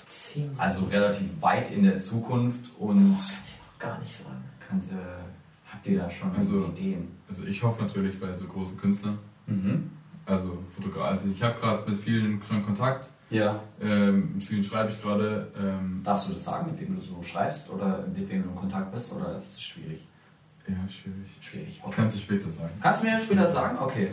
zehn Jahre. Also relativ weit in der Zukunft und Kann ich noch gar nicht sagen. könnt, äh, habt ihr da schon Also- Ideen? Also ich hoffe natürlich bei so großen Künstlern. Mhm. Also Fotograf. Also ich habe gerade mit vielen schon Kontakt. Ja. Ähm, mit vielen schreibe ich gerade. Ähm, Darfst du das sagen, mit wem du so schreibst oder mit wem du in Kontakt bist oder ist es schwierig? ja, schwierig. Schwierig. Ich kann es später sagen. Kannst du mir später sagen? Okay.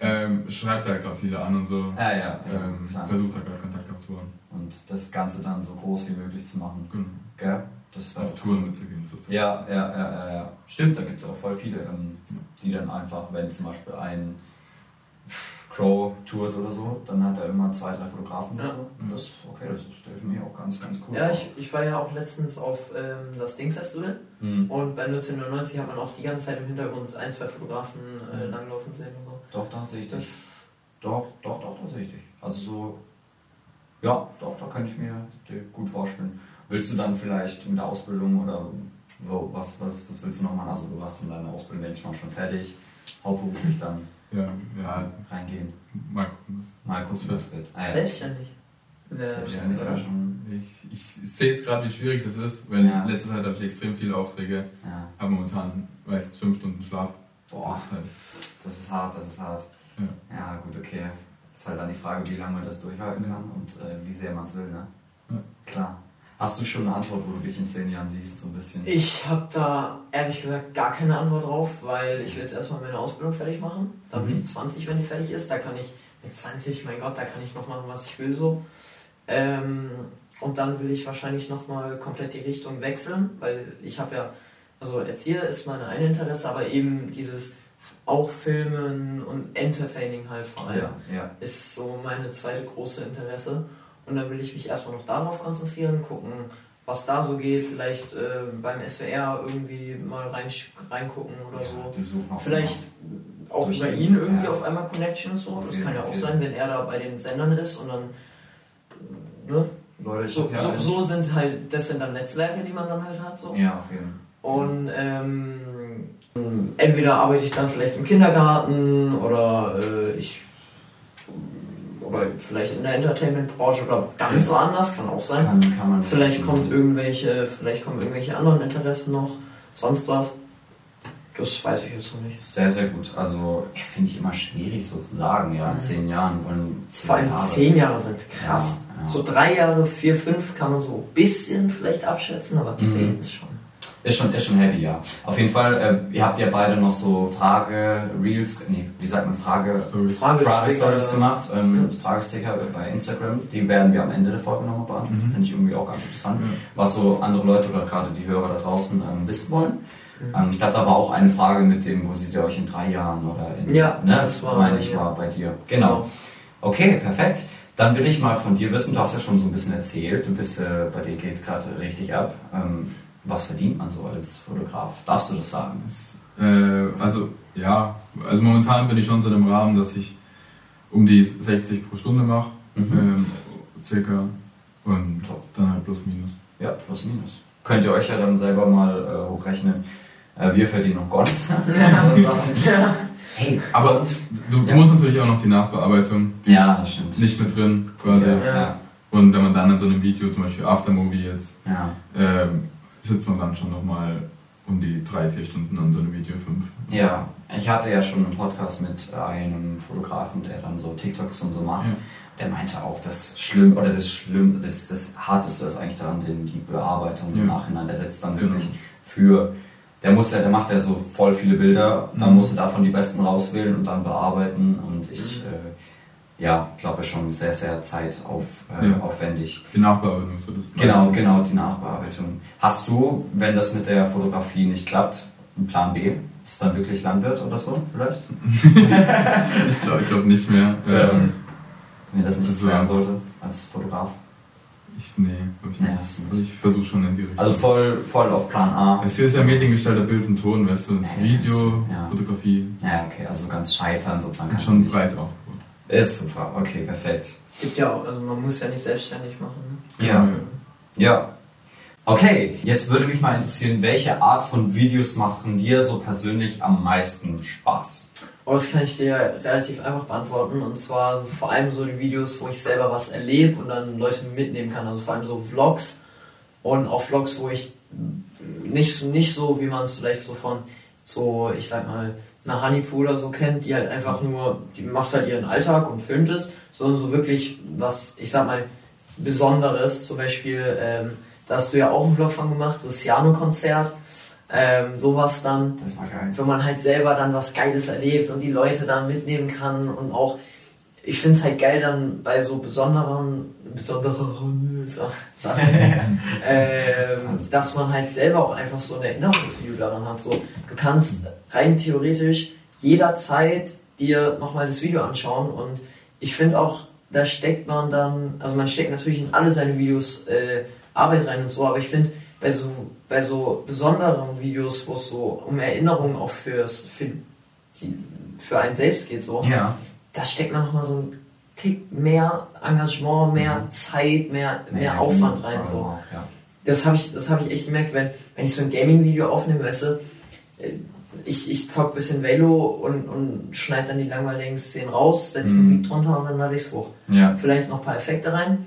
Ähm, schreibt da gerade viele an und so. Ja, ja, ja Ähm, versucht da gerade Kontakt aufzubauen. Und das Ganze dann so groß wie möglich zu machen. Genau. Gell? Das Auf Touren mitzugehen sozusagen. Ja, ja, ja, ja, ja. Stimmt, da gibt es auch voll viele, ähm, die dann einfach, wenn zum Beispiel ein Crow tourt oder so, dann hat er immer zwei, drei Fotografen oder Ja. so. Und das, okay, das ist stell ich mir auch ganz, ganz cool Ja, vor. ich, ich war ja auch letztens auf ähm, das Ding-Festival Hm. und bei 1999 hat man auch die ganze Zeit im Hintergrund ein, zwei Fotografen äh, Mhm. langlaufen sehen und so. Doch, da sehe ich Das, dich. Doch, doch, doch, da sehe ich dich. Also so, ja, doch, da kann ich mir gut vorstellen. Willst du dann vielleicht in der Ausbildung oder wo, was, was, was willst du noch machen? Also du warst in deiner Ausbildung, denke ich mal, schon fertig. Hauptberuflich dann Ja, ja, reingehen. mal gucken. Was. Mal gucken, was wird. Ah, ja. Selbstständig. Selbstständig, ja, schon. Ich, ich sehe es gerade, wie schwierig das ist, weil ja. in letzter Zeit habe ich extrem viele Aufträge, ja. aber momentan meist fünf Stunden Schlaf. Boah, das ist, halt das ist hart, das ist hart. Ja. ja, gut, okay. Das ist halt dann die Frage, wie lange man das durchhalten kann und äh, wie sehr man es will, ne? Ja. Klar. Hast du schon eine Antwort, wo du dich in zehn Jahren siehst, so ein bisschen? Ich habe da ehrlich gesagt gar keine Antwort drauf, weil ich will jetzt erstmal meine Ausbildung fertig machen. Dann mhm. bin ich 20, wenn die fertig ist. Da kann ich mit 20, mein Gott, da kann ich noch machen, was ich will so. Ähm, und dann will ich wahrscheinlich nochmal komplett die Richtung wechseln, weil ich habe ja, also Erzieher ist meine eine Interesse, aber eben dieses auch Filmen und Entertaining halt vor allem ja, ja. ist so meine zweite große Interesse. Und dann will ich mich erstmal noch darauf konzentrieren, gucken, was da so geht, vielleicht äh, beim SWR irgendwie mal rein, reingucken oder ja, so. Vielleicht auch über ihn irgendwie auf einmal Connections so. Das kann ja auch sein, wenn er da bei den Sendern ist und dann ne? Leute, so, so, so, sind halt, das sind dann Netzwerke, die man dann halt hat. So. Ja, auf jeden Fall. Und ähm, entweder arbeite ich dann vielleicht im Kindergarten oder äh, ich oder vielleicht in der Entertainment-Branche oder ganz so anders, kann auch sein. Kann, kann man vielleicht kommt irgendwelche, vielleicht kommen irgendwelche anderen Interessen noch, sonst was. Das weiß ich jetzt noch nicht. Sehr, sehr gut. Also ja, finde ich immer schwierig so zu sagen, ja, in zehn Jahren wollen zehn Vor allem Jahre. zehn Jahre sind krass. Ja, ja. So drei Jahre, vier, fünf kann man so ein bisschen vielleicht abschätzen, aber mhm. zehn ist schon. Ist schon, ist schon heavy, ja. Auf jeden Fall, äh, ihr habt ja beide noch so Frage, Reels, nee, wie sagt man, Frage, Frage, Frage Stories gemacht, ähm, ja. Fragesticker bei Instagram, die werden wir am Ende der Folge nochmal beantworten. Mhm. Finde ich irgendwie auch ganz interessant, mhm. was so andere Leute oder gerade die Hörer da draußen ähm, wissen wollen. Mhm. Ähm, ich glaube, da war auch eine Frage mit dem, wo seht ihr euch in drei Jahren oder in, ja, ne, das war, meine ich, ja. war bei dir. Genau. Okay, perfekt. Dann will ich mal von dir wissen, du hast ja schon so ein bisschen erzählt, du bist, äh, bei dir geht gerade richtig ab. Ähm, was verdient man so als Fotograf? Darfst du das sagen? Das, äh, also ja, also momentan bin ich schon so im Rahmen, dass ich um die 60 pro Stunde mache, mhm. ähm, circa. Und Top. dann halt plus minus. Ja, plus minus. Könnt ihr euch ja dann selber mal äh, hochrechnen. Äh, wir verdienen noch gar nichts. ja. Hey, aber du, du ja. musst natürlich auch noch die Nachbearbeitung. Die ja, das stimmt. Nicht mit drin, quasi. Ja. Und wenn man dann in so einem Video, zum Beispiel Aftermovie jetzt, ja. ähm, sitzt man dann schon nochmal um die drei, vier Stunden an so einem Video fünf. Ja, ich hatte ja schon einen Podcast mit einem Fotografen, der dann so TikToks und so macht. Ja. Der meinte auch, das Schlimm oder das Schlimm, das, das Harteste ist eigentlich daran, den, die Bearbeitung ja. im Nachhinein. Der setzt dann wirklich genau. für, der muss ja, der macht ja so voll viele Bilder, dann mhm. muss er davon die besten rauswählen und dann bearbeiten und ich mhm. äh, ja, glaube ich, schon sehr, sehr zeitaufwendig. Äh, ja. Die Nachbearbeitung so das Genau, genau, die Nachbearbeitung. Hast du, wenn das mit der Fotografie nicht klappt, einen Plan B? Ist dann wirklich Landwirt oder so, vielleicht? ich glaube ich glaub nicht mehr. Ähm, wenn das nicht also, sein sollte, als Fotograf? Ich, nee, glaube ich nee, nicht. Also ich versuche schon in die Richtung. Also voll, voll auf Plan A. Es ist ja Mediengestalter, Bild und Ton, weißt du, das nee, Video, ja. Fotografie. Ja, okay, also ganz scheitern sozusagen. Und schon breit aufgebaut. Ist super, okay, perfekt. Gibt ja auch, also man muss ja nicht selbstständig machen. Ne? Ja. Ja. Okay, jetzt würde mich mal interessieren, welche Art von Videos machen dir so persönlich am meisten Spaß? Oh, das kann ich dir relativ einfach beantworten. Und zwar so vor allem so die Videos, wo ich selber was erlebe und dann Leute mitnehmen kann. Also vor allem so Vlogs und auch Vlogs, wo ich nicht, nicht so, wie man es vielleicht so von so, ich sag mal, eine Honeypoo oder so kennt, die halt einfach nur, die macht halt ihren Alltag und filmt es, sondern so wirklich was, ich sag mal, Besonderes. Zum Beispiel, ähm, da hast du ja auch einen Vlog von gemacht, Luciano-Konzert. Ähm, sowas dann, das war geil. wenn man halt selber dann was Geiles erlebt und die Leute dann mitnehmen kann und auch, ich finde es halt geil dann bei so besonderen, besonderen Sachen, ähm, dass man halt selber auch einfach so ein Erinnerungsvideo daran hat. So, du kannst rein theoretisch jederzeit dir nochmal das Video anschauen und ich finde auch, da steckt man dann, also man steckt natürlich in alle seine Videos äh, Arbeit rein und so, aber ich finde, bei so, bei so besonderen Videos, wo es so um Erinnerungen auch fürs, für, die, für einen selbst geht, so, ja. Da steckt man nochmal so ein Tick mehr Engagement, mehr mhm. Zeit, mehr, mehr, mehr Aufwand rein. So. Ja. Das habe ich, hab ich echt gemerkt, wenn, wenn ich so ein Gaming-Video aufnehme, weißt du, äh, ich, ich zock ein bisschen Velo und, und schneide dann die langweiligen Szenen raus, setze mhm. Musik drunter und dann lade ich es hoch. Ja. Vielleicht noch ein paar Effekte rein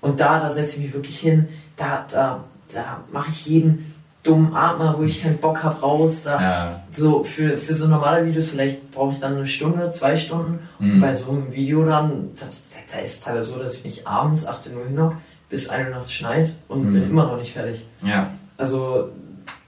Und da, da setze ich mich wirklich hin, da, da, da mache ich jeden dummen Atmer, wo ich keinen Bock habe, raus. Da, Ja. so für, für so normale Videos vielleicht brauche ich dann eine Stunde, zwei Stunden. Mhm. Und bei so einem Video dann, das, da ist es teilweise so, dass ich mich abends 18 Uhr hinhock, bis 1 Uhr nachts schneit und Mhm. bin immer noch nicht fertig. Ja. Also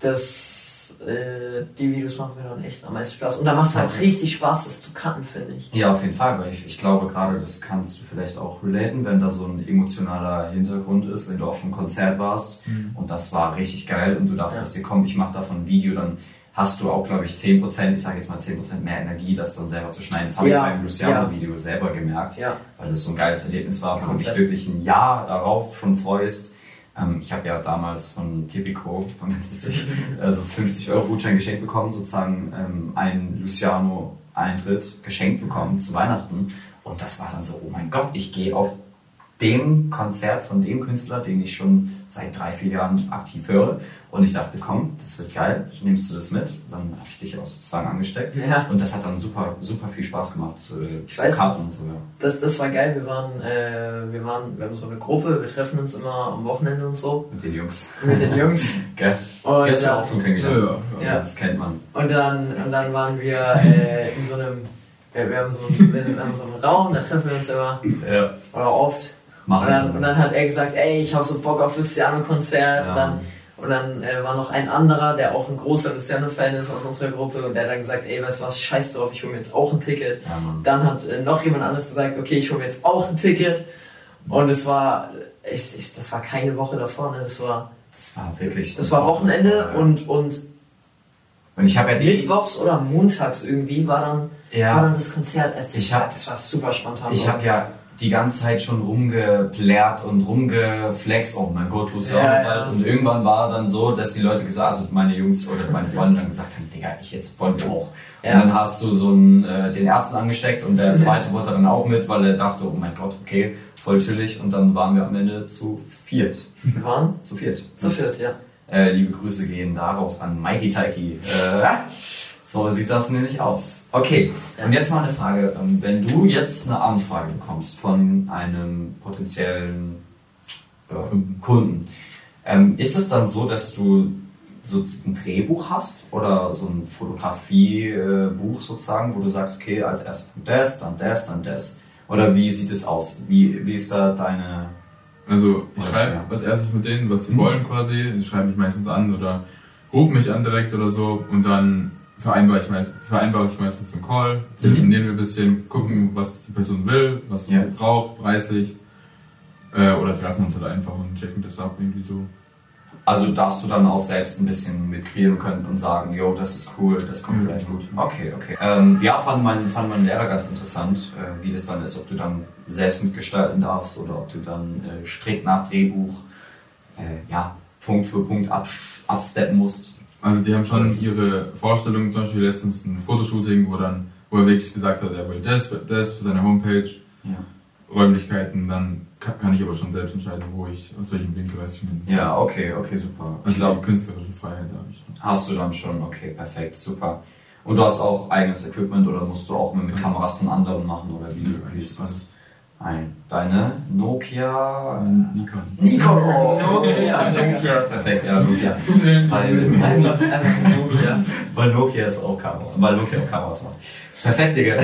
das, äh, die Videos machen mir dann echt am meisten Spaß. Und da macht es halt Okay. richtig Spaß, das zu cutten, finde ich. Ja, auf jeden Fall, weil ich, ich glaube gerade, das kannst du vielleicht auch relaten, wenn da so ein emotionaler Hintergrund ist, wenn du auf einem Konzert warst und das war richtig geil und du dachtest dir, komm, ich mache davon ein Video, dann hast du auch, glaube ich, 10%, ich sage jetzt mal 10% mehr Energie, das dann selber zu schneiden. Das habe Ja, ich beim Luciano-Video selber gemerkt, Ja. weil das so ein geiles Erlebnis war, wo du dich wirklich ein Jahr darauf schon freust. Ähm, ich habe ja damals von Tipico, von ganz witzig, also 50 Euro Gutschein geschenkt bekommen, sozusagen ähm, einen Luciano-Eintritt geschenkt bekommen zu Weihnachten. Und das war dann so, oh mein Gott, ich gehe auf dem Konzert von dem Künstler, den ich schon seit drei, vier Jahren aktiv höre. Und ich dachte, komm, das wird geil, nimmst du das mit? Dann habe ich dich auch sozusagen angesteckt. Ja. Und das hat dann super, super viel Spaß gemacht, so, Ich so weiß. Karten und so. Ja. Das, das war geil. Wir waren, äh, wir waren, wir haben so eine Gruppe, wir treffen uns immer am Wochenende und so Mit den Jungs. mit den Jungs. Gell? Und, Die hast du dann- auch schon kennengelernt. ja. Ja. Das kennt man. Und dann, und dann waren wir äh, in so einem, wir, wir, haben so einen, wir haben so einen Raum, da treffen wir uns immer, Ja. oder oft. Machen Und dann, und dann hat er gesagt, ey, ich habe so Bock auf Luciano-Konzert. Ja. Und dann, äh, war noch ein anderer, der auch ein großer Luciano-Fan ist aus unserer Gruppe. Und der hat dann gesagt, ey, weißt du was, scheiß drauf, ich hole mir jetzt auch ein Ticket. ja. Dann hat äh, noch jemand anderes gesagt, okay, ich hole mir jetzt auch ein Ticket. Und es war, ich, ich, das war keine Woche davor, ne? das war, Das war wirklich. das war Wochenende Ja. und, und Und ich habe ja die. mittwochs oder montags irgendwie war dann, war Ja. dann das Konzert. Also das, Ich hab- war, das war super spontan. Ich habe ja die ganze Zeit schon rumgeplärt und rumgeflext, oh mein Gott, Luciano Ja, ja. Und irgendwann war dann so, dass die Leute gesagt, also meine Jungs oder meine Freunde dann gesagt haben, Digga, ich jetzt wollen wir auch. Ja. Und dann hast du so einen, äh, den ersten angesteckt und der zweite wurde dann auch mit, weil er dachte, oh mein Gott, okay, voll chillig. Und dann waren wir am Ende zu viert. Wir waren Zu viert. zu viert, ja. Äh, liebe Grüße gehen daraus an Mikey Taiki. Äh, so sieht das nämlich aus. Okay, und jetzt mal eine Frage. Ähm, Wenn du jetzt eine Anfrage bekommst von einem potenziellen äh, Kunden. Ähm, ist es dann so, dass du so ein Drehbuch hast oder so ein Fotografiebuch sozusagen, wo du sagst, okay, als erstes das, dann das, dann das? Oder wie sieht es aus? Wie, wie ist da deine... Also ich schreibe ja. als erstes mit denen, was sie Mhm. wollen quasi. Ich schreibe mich meistens an oder rufe mich an direkt oder so und dann vereinbare ich, meist, vereinbare ich meistens einen Call, telefonieren wir ein bisschen, gucken, was die Person will, was Ja. sie braucht, preislich. Äh, oder treffen uns halt einfach und checken das ab irgendwie so. Also darfst du dann auch selbst ein bisschen mitkreieren können und sagen, jo, das ist cool, das kommt Mhm. vielleicht gut. Okay, okay. Ähm, ja, fand mein, fand mein Lehrer ganz interessant, äh, wie das dann ist, ob du dann selbst mitgestalten darfst oder ob du dann äh, strikt nach Drehbuch, äh, ja, Punkt für Punkt absteppen musst. Also die haben schon Das- ihre Vorstellungen, zum Beispiel letztens ein Fotoshooting, wo dann, wo er wirklich gesagt hat, er will das, das für seine Homepage, Ja. Räumlichkeiten, dann kann, ich aber schon selbst entscheiden, wo ich, aus welchem Winkel was ich bin. Ja, okay, okay, super. Also Ich glaube, die künstlerische Freiheit habe ich. hast du dann schon, okay, perfekt, super. Und du hast auch eigenes Equipment oder musst du auch mit Kameras von anderen machen oder wie, wie ist das? Nein, deine Nokia Nikon. Nikon! Oh, Nokia. Nokia, perfekt, ja, Nokia. Weil, Einfach, einfach Nokia. weil Nokia ist auch Kamera, weil Nokia auch Kameras macht. Perfekt, Digga.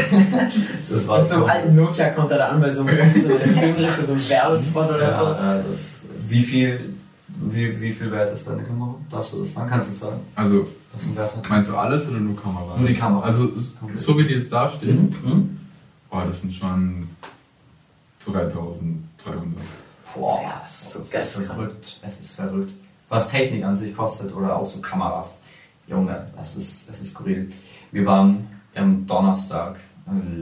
Das war Und so einem alten Nokia kommt er da an bei so einem so einem für so einen Werbespot oder so. ja, ja, das, wie viel, wie, wie viel wert ist deine Kamera? Darfst du das sagen? Kannst du es sagen? Also, Was ein Wert hat? meinst du alles oder nur Kamera? Nur die Kamera. Also, so wie die jetzt da stehen, Mhm. oh, das sind schon 3300. Boah, Ja, das ist so es ist verrückt. Es ist verrückt. Was Technik an sich kostet oder auch so Kameras. Junge, das ist, das ist skurril. Wir waren am Donnerstag, äh,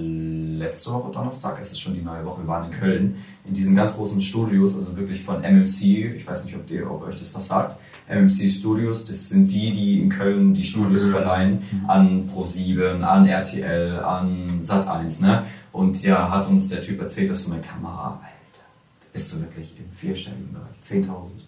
letzte Woche Donnerstag, es ist schon die neue Woche, wir waren in Köln, in diesen ganz großen Studios, also wirklich von MMC, ich weiß nicht, ob, die, ob euch das was sagt, MMC Studios, das sind die, die in Köln die Studios Mhm. verleihen an Pro7, an RTL, an Sat1, ne? Und ja, hat uns der Typ erzählt, dass so eine Kamera, Alter, bist du wirklich im vierstelligen Bereich, 10.000.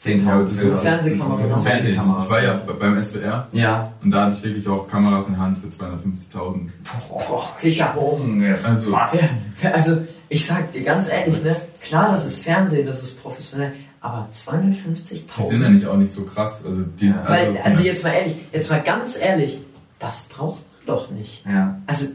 10.000 Ja, das ist für- eine Fernsehkamera, für genau. Fernsehkameras. Ich war ja beim SWR Ja. und da hatte ich wirklich auch Kameras in Hand für 250.000. Boah, Sicher. Junge. Also- was? Ja, Also, Ich sag dir ganz ehrlich, ne? Klar, das ist Fernsehen, das ist professionell, aber 250.000. Die sind ja nicht auch nicht so krass. Also, die, Ja. Weil, also jetzt mal ehrlich, jetzt mal ganz ehrlich, das braucht man doch nicht. Ja. Also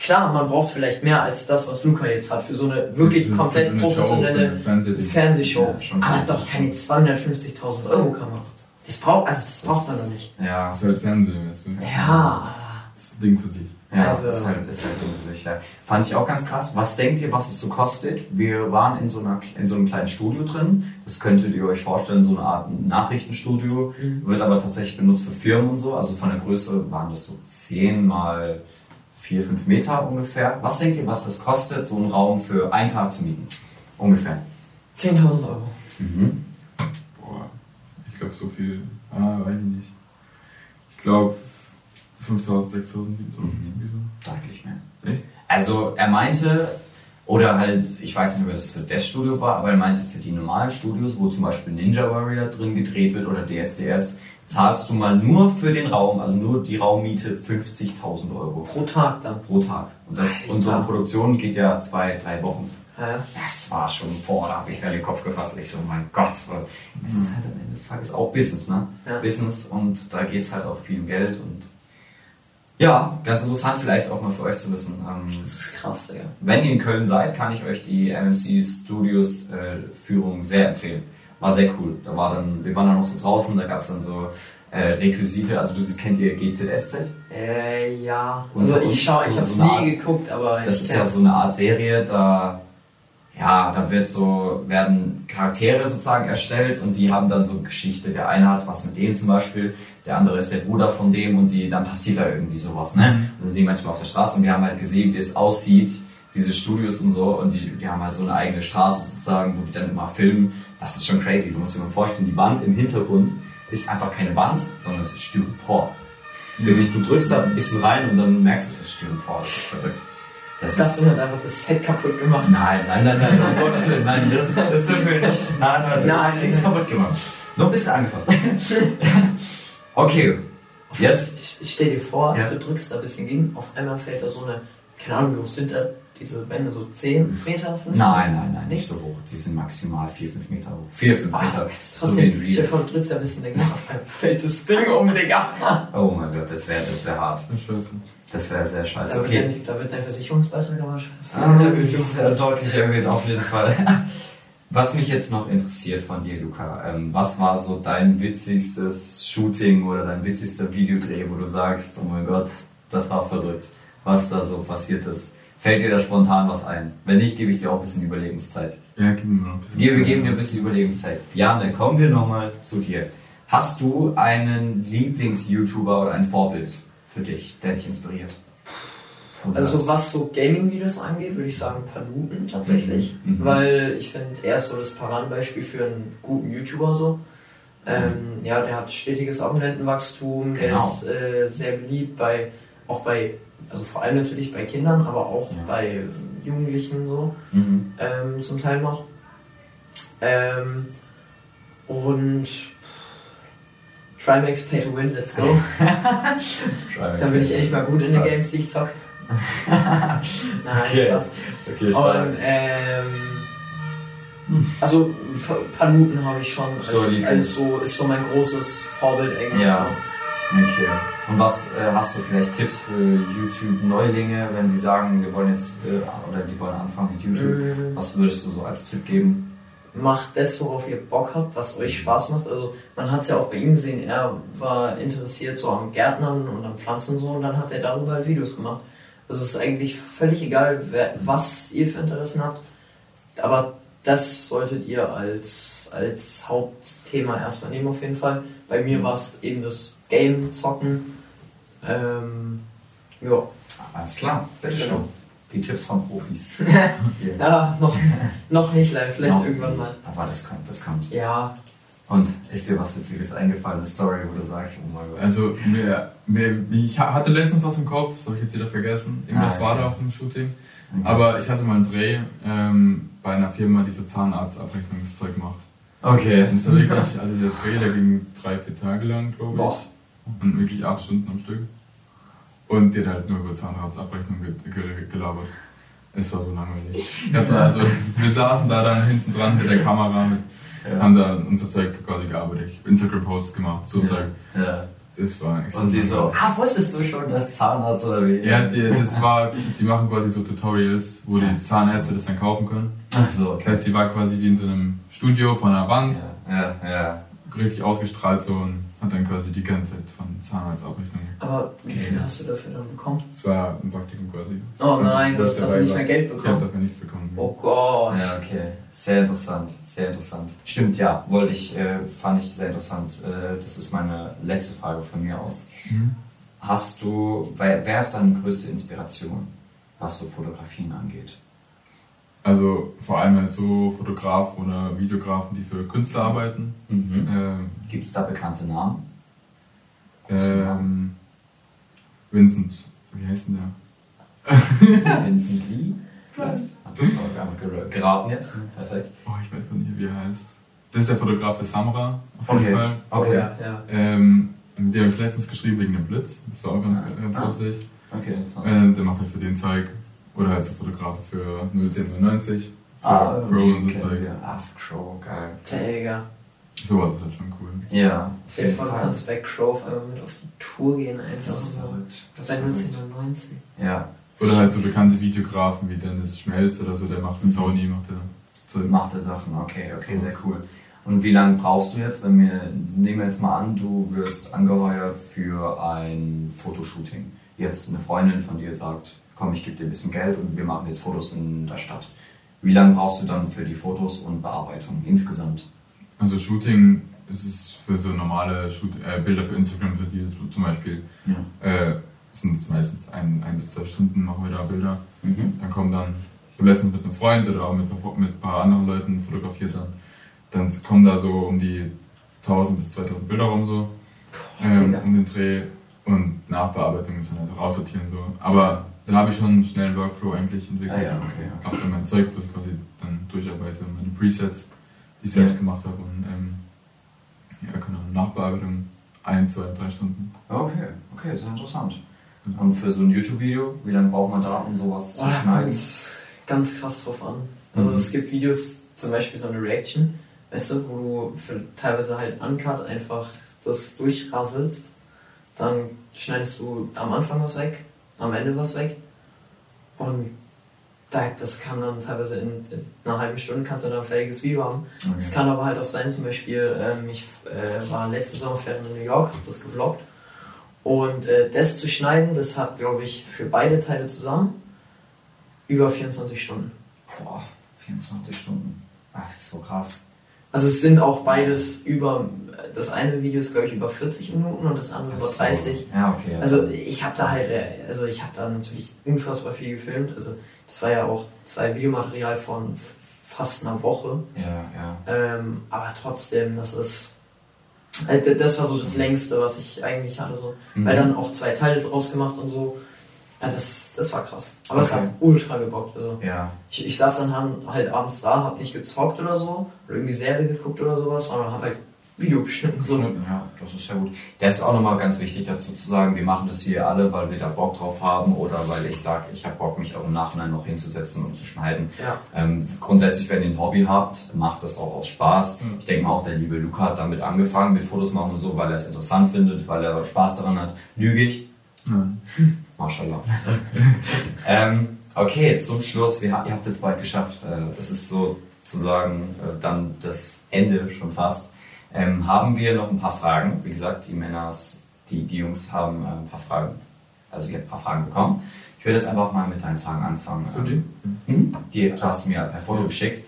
klar, man braucht vielleicht mehr als das, was Luca jetzt hat für so eine wirklich für- komplett für eine Show, für professionelle Fernsehding. Fernsehshow. Ja, schon aber doch keine 250.000 Euro Kamera. Das braucht, also das braucht man doch nicht. Ja. Das ist halt Fernsehen, weißt du. Ja, Das ist ein Ding für sich. Ja, Also- ist halt, ist halt unsicher. Ja. Fand ich auch ganz krass. Was denkt ihr, was es so kostet? Wir waren in so, einer, in so einem kleinen Studio drin. Das könntet ihr euch vorstellen, so eine Art Nachrichtenstudio. Mhm. Wird aber tatsächlich benutzt für Firmen und so. Also von der Größe waren das so 10 mal 4, 5 Meter ungefähr. Was denkt ihr, was das kostet, so einen Raum für einen Tag zu mieten? Ungefähr. 10.000 Euro. Mhm. Boah, ich glaube so viel. Ah, weiß ich nicht. Ich glaube 5000, 6000, 7000, Mhm. irgendwie so. Deutlich mehr. Echt? Also er meinte, oder halt, ich weiß nicht, ob das für das Studio war, aber er meinte, für die normalen Studios, wo zum Beispiel Ninja Warrior drin gedreht wird oder DSDS, zahlst du mal nur für den Raum, also nur die Raummiete 50.000 Euro Pro Tag dann. pro Tag. Und, das, so eine Produktion geht ja zwei, drei Wochen. Ja. Das war schon, boah, da habe ich mir den Kopf gefasst. Ich so, mein Gott, es ist halt am Ende des Tages auch Business, ne? Ja. Business und da geht es halt auch viel um Geld und ja, ganz interessant vielleicht auch mal für euch zu wissen. Ähm, Das ist krass, Digga. wenn ihr in Köln seid, kann ich euch die MMC Studios äh, Führung sehr empfehlen. War sehr cool. Da war dann, wir waren dann noch so draußen, da gab es dann so äh, Requisite, also du kennt ihr GZSZ? Äh, ja. Und Also so- ich schau, ich eine Art- nie geguckt, aber Das ist ja so eine Art Serie, da ja, da wird so, werden Charaktere sozusagen erstellt und die haben dann so Geschichte. Der eine hat was mit dem zum Beispiel, der andere ist der Bruder von dem und die, dann passiert da irgendwie sowas, ne? Mhm. Und dann sind die manchmal auf der Straße und wir haben halt gesehen, wie es aussieht, diese Studios und so und die, die haben halt so eine eigene Straße sozusagen, wo die dann immer filmen. Das ist schon crazy. Du musst dir mal vorstellen, die Wand im Hintergrund ist einfach keine Wand, sondern es ist Styropor. Wirklich, du drückst da ein bisschen rein und dann merkst du, das ist Styropor, das ist verrückt. Das Das hat einfach das Set kaputt gemacht. Nein, nein, nein, nein, um Gottes Willen, nein, das ist, das dürfen wir nicht. Nein, nein, Nein, nichts nein. kaputt gemacht. Nur ein bisschen angefasst. okay, jetzt. Ich- Stell dir vor, Ja. du drückst da ein bisschen gegen, auf einmal fällt da so eine, keine Ahnung, wie hoch sind da diese Wände, so 10 Meter, 15? Nein, nein, nein, nicht so hoch. Die sind maximal 4, 5 Meter hoch. 4, 5 Ah, Meter. So trotzdem, Real. vor, du drückst da ein bisschen dagegen, auf einmal fällt das Ding um, Digga. Oh mein Gott, das wäre das wär hart. Ja, scheiße. Das wäre sehr scheiße. Da wird, Okay. dein, da wird dein Versicherungsbeitrag aber Ah, erhöht. ja, deutlich erhöht auf jeden Fall. Was mich jetzt noch interessiert von dir, Luca, ähm, was war so dein witzigstes Shooting oder dein witzigster Videodreh, wo du sagst, oh mein Gott, das war verrückt, was da so passiert ist? Fällt dir da spontan was ein? Wenn nicht, gebe ich dir auch ein bisschen Überlegungszeit. Ja, gib mir noch ein bisschen. Wir, geben dir ja. ein bisschen Überlegungszeit. Jane, kommen wir nochmal zu dir. Hast du einen Lieblings-YouTuber oder ein Vorbild für dich, der dich inspiriert? Du Also was so Gaming-Videos angeht, würde ich sagen Paluten tatsächlich. Mhm, mhm. Weil ich finde, er ist so das Paradebeispiel für einen guten YouTuber so. Ähm, ja, der hat stetiges Abonnentenwachstum, der Genau. ist äh, sehr beliebt bei, auch bei, also vor allem natürlich bei Kindern, aber auch Ja. bei Jugendlichen so, mhm. ähm, zum Teil noch. Ähm, und Trimax Pay to Win, let's go. Da bin ich echt mal gut in den. Games, die ich zock. Nein, Okay. Spaß. Okay. Und, ähm, also Pa- Paluten habe ich schon als, So als so, ist so mein großes Vorbild eigentlich. Ja. Okay. Und was äh, hast du vielleicht Tipps für YouTube-Neulinge, wenn sie sagen, wir wollen jetzt äh, oder die wollen anfangen mit. YouTube? Mm, Was würdest du so als Tipp geben? Macht das, worauf ihr Bock habt, was euch Spaß macht. Also man hat es ja auch bei ihm gesehen, er war interessiert so am Gärtnern und am Pflanzen und so und dann hat er darüber halt Videos gemacht. Also es ist eigentlich völlig egal, wer, was ihr für Interessen habt, aber das solltet ihr als, als Hauptthema erstmal nehmen auf jeden Fall. Bei mir war es eben das Game zocken. Ähm, ja. Alles klar, bitteschön. Genau. Die Tipps von Profis. Ja, noch, noch nicht live, vielleicht Noch irgendwann nicht. mal. Aber das kommt, das kommt. Ja, Und ist dir was Witziges eingefallen, eine Story, wo du sagst, oh mein Gott. Also, mir, mir, ich ha- hatte letztens was im Kopf, das habe ich jetzt wieder vergessen. Irgendwas Ah, war da auf dem Shooting. Okay. Aber ich hatte mal einen Dreh ähm, bei einer Firma, die so Zahnarztabrechnungszeug macht. okay. Und es war wirklich, also der Dreh, der ging drei, vier Tage lang, glaube Boah. Und wirklich acht Stunden am Stück. Und die hat halt nur über Zahnarztabrechnung ge ge gelabert. Es war so langweilig. Also, wir saßen da dann hinten dran mit der Kamera, mit, Ja. haben da unser Zeug quasi gearbeitet. Instagram-Posts gemacht, so Zeug. Ja. Das war Und sie so, ah, wusstest du schon, dass Zahnarzt oder wie? Ja, die, das war, die machen quasi so Tutorials, wo die Zahnärzte das dann kaufen können. Ach so, Das okay. heißt, die war quasi wie in so einem Studio von einer Wand, Ja, ja, ja. Richtig ausgestrahlt so und hat dann quasi die ganze Zeit von Zahnarztabrechnungen. Aber wie viel hast du dafür dann bekommen? Das war ein Praktikum quasi. Oh Also, nein, du ich hast dafür nicht mehr Geld Ich habe bekommen. dafür nichts bekommen. Oh Gott. Ja, okay. Sehr interessant, sehr interessant. Stimmt, ja, wollte ich, äh, fand ich sehr interessant. Äh, das ist meine letzte Frage von mir aus. Mhm. Hast du, wer, wer ist deine größte Inspiration, was so Fotografien angeht? Also vor allem halt so Fotografen oder Videografen, die für Künstler arbeiten. Mhm. Ähm, Gibt es da bekannte Namen? Ähm, Vincent, wie heißt denn der? Vincent Lee? Vielleicht? Hat das ger- geraten jetzt? Perfekt. Oh, ich weiß gar nicht, wie er heißt. Das ist der Fotograf für Samra, auf jeden Okay. Fall. Okay. ja, ja. Ähm, mit dem habe ich letztens geschrieben wegen dem Blitz. Das war auch ganz, ganz Ah. lustig. Okay, interessant. Ähm, der macht halt für den Zeug. Oder halt so Fotografen für 01090. ah, Crow und so okay, Zeug. ja. Ah, Crow, geil. Digga. Sowas ist halt schon cool. Ja, dir vor, du kannst bei Crow auf einmal mit auf die Tour gehen Das einfach. ist so. verrückt. Das ist Bei verrückt. 1990. Ja, Oder halt so bekannte Videografen wie Dennis Schmelz oder so, der macht für Mhm. Sony, macht der Zeug. macht er Sachen. Okay, okay, sehr cool. Und wie lange brauchst du jetzt, wenn wir, nehmen wir jetzt mal an, du wirst angeheuert für ein Fotoshooting. Jetzt eine Freundin von dir sagt, komm, ich gebe dir ein bisschen Geld und wir machen jetzt Fotos in der Stadt. Wie lange brauchst du dann für die Fotos und Bearbeitung insgesamt? Also Shooting ist es für so normale Shoot äh, Bilder für Instagram, für die zum Beispiel, Ja. äh, sind es meistens ein, ein bis zwei Stunden machen wir da Bilder. Mhm. Dann kommen dann, ich habe letztens mit einem Freund oder auch mit, mit ein paar anderen Leuten fotografiert dann, dann kommen da so um die 1000 bis 2000 Bilder rum so, ähm, um den Dreh und Nachbearbeitung ist dann halt raussortieren so. Aber da habe ich schon einen schnellen Workflow eigentlich entwickelt. Ah ja, okay, okay. Habe dann mein Zeug, wo ich quasi dann durcharbeite, meine Presets, die ich selbst Ja. gemacht habe und ähm, ja, genau, Nachbearbeitung ein, zwei, drei Stunden. Okay, okay, sehr interessant. Und für so ein YouTube-Video, wie lange braucht man da, um sowas zu Ah, schneiden? kommt ganz krass drauf an. Also Mhm. es gibt Videos, zum Beispiel so eine Reaction, weißt du, wo du für teilweise halt uncut einfach das durchrasselst. Dann schneidest du am Anfang was weg, am Ende was weg. Und da, das kann dann teilweise in, in einer halben Stunde kannst du dann ein fertiges Video haben. Es Okay. kann aber halt auch sein, zum Beispiel, ähm, ich äh, war letzte Sommerferien in New York, hab das gevloggt. Und äh, das zu schneiden, das hat, glaube ich, für beide Teile zusammen über 24 Stunden. Boah, 24 Stunden. Ach, das ist so krass. Also es sind auch beides über, das eine Video ist, glaube ich, über 40 Minuten und das andere über Ach so. 30. Ja, okay. Also ich habe da halt, also ich habe da natürlich unfassbar viel gefilmt. Also das war ja auch, das war ja Videomaterial von fast einer Woche. Ja, ja. Ähm, aber trotzdem, das ist. äh, Das war so das längste, was ich eigentlich hatte. So. Mhm. Weil dann auch zwei Teile draus gemacht und so. Ja, das, das war krass. Aber es Okay. hat ultra gebockt. Also Ja, ich, ich saß dann halt abends da, hab nicht gezockt oder so, oder irgendwie Serie geguckt oder sowas, sondern hab halt Video geschnitten. So. ja, das ist ja gut. Das ist auch nochmal ganz wichtig dazu zu sagen, wir machen das hier alle, weil wir da Bock drauf haben oder weil ich sage, ich habe Bock, mich auch im Nachhinein noch hinzusetzen und zu schneiden. Ja. Ähm, grundsätzlich, wenn ihr ein Hobby habt, macht das auch aus Spaß. Mhm. Ich denke mal auch, der liebe Luca hat damit angefangen mit Fotos machen und so, weil er es interessant findet, weil er Spaß daran hat. Lüge ich? Nein. Mashallah. ähm, okay, zum Schluss, wir, ihr habt jetzt bald geschafft. Äh, das ist sozusagen äh, dann das Ende schon fast. Ähm, haben wir noch ein paar Fragen? Wie gesagt, die Männers, die, die Jungs haben äh, ein paar Fragen. Also ihr habt ein paar Fragen bekommen. Ich würde jetzt einfach mal mit deinen Fragen anfangen. Hast du die? Mhm. Die hast du mir per Foto geschickt.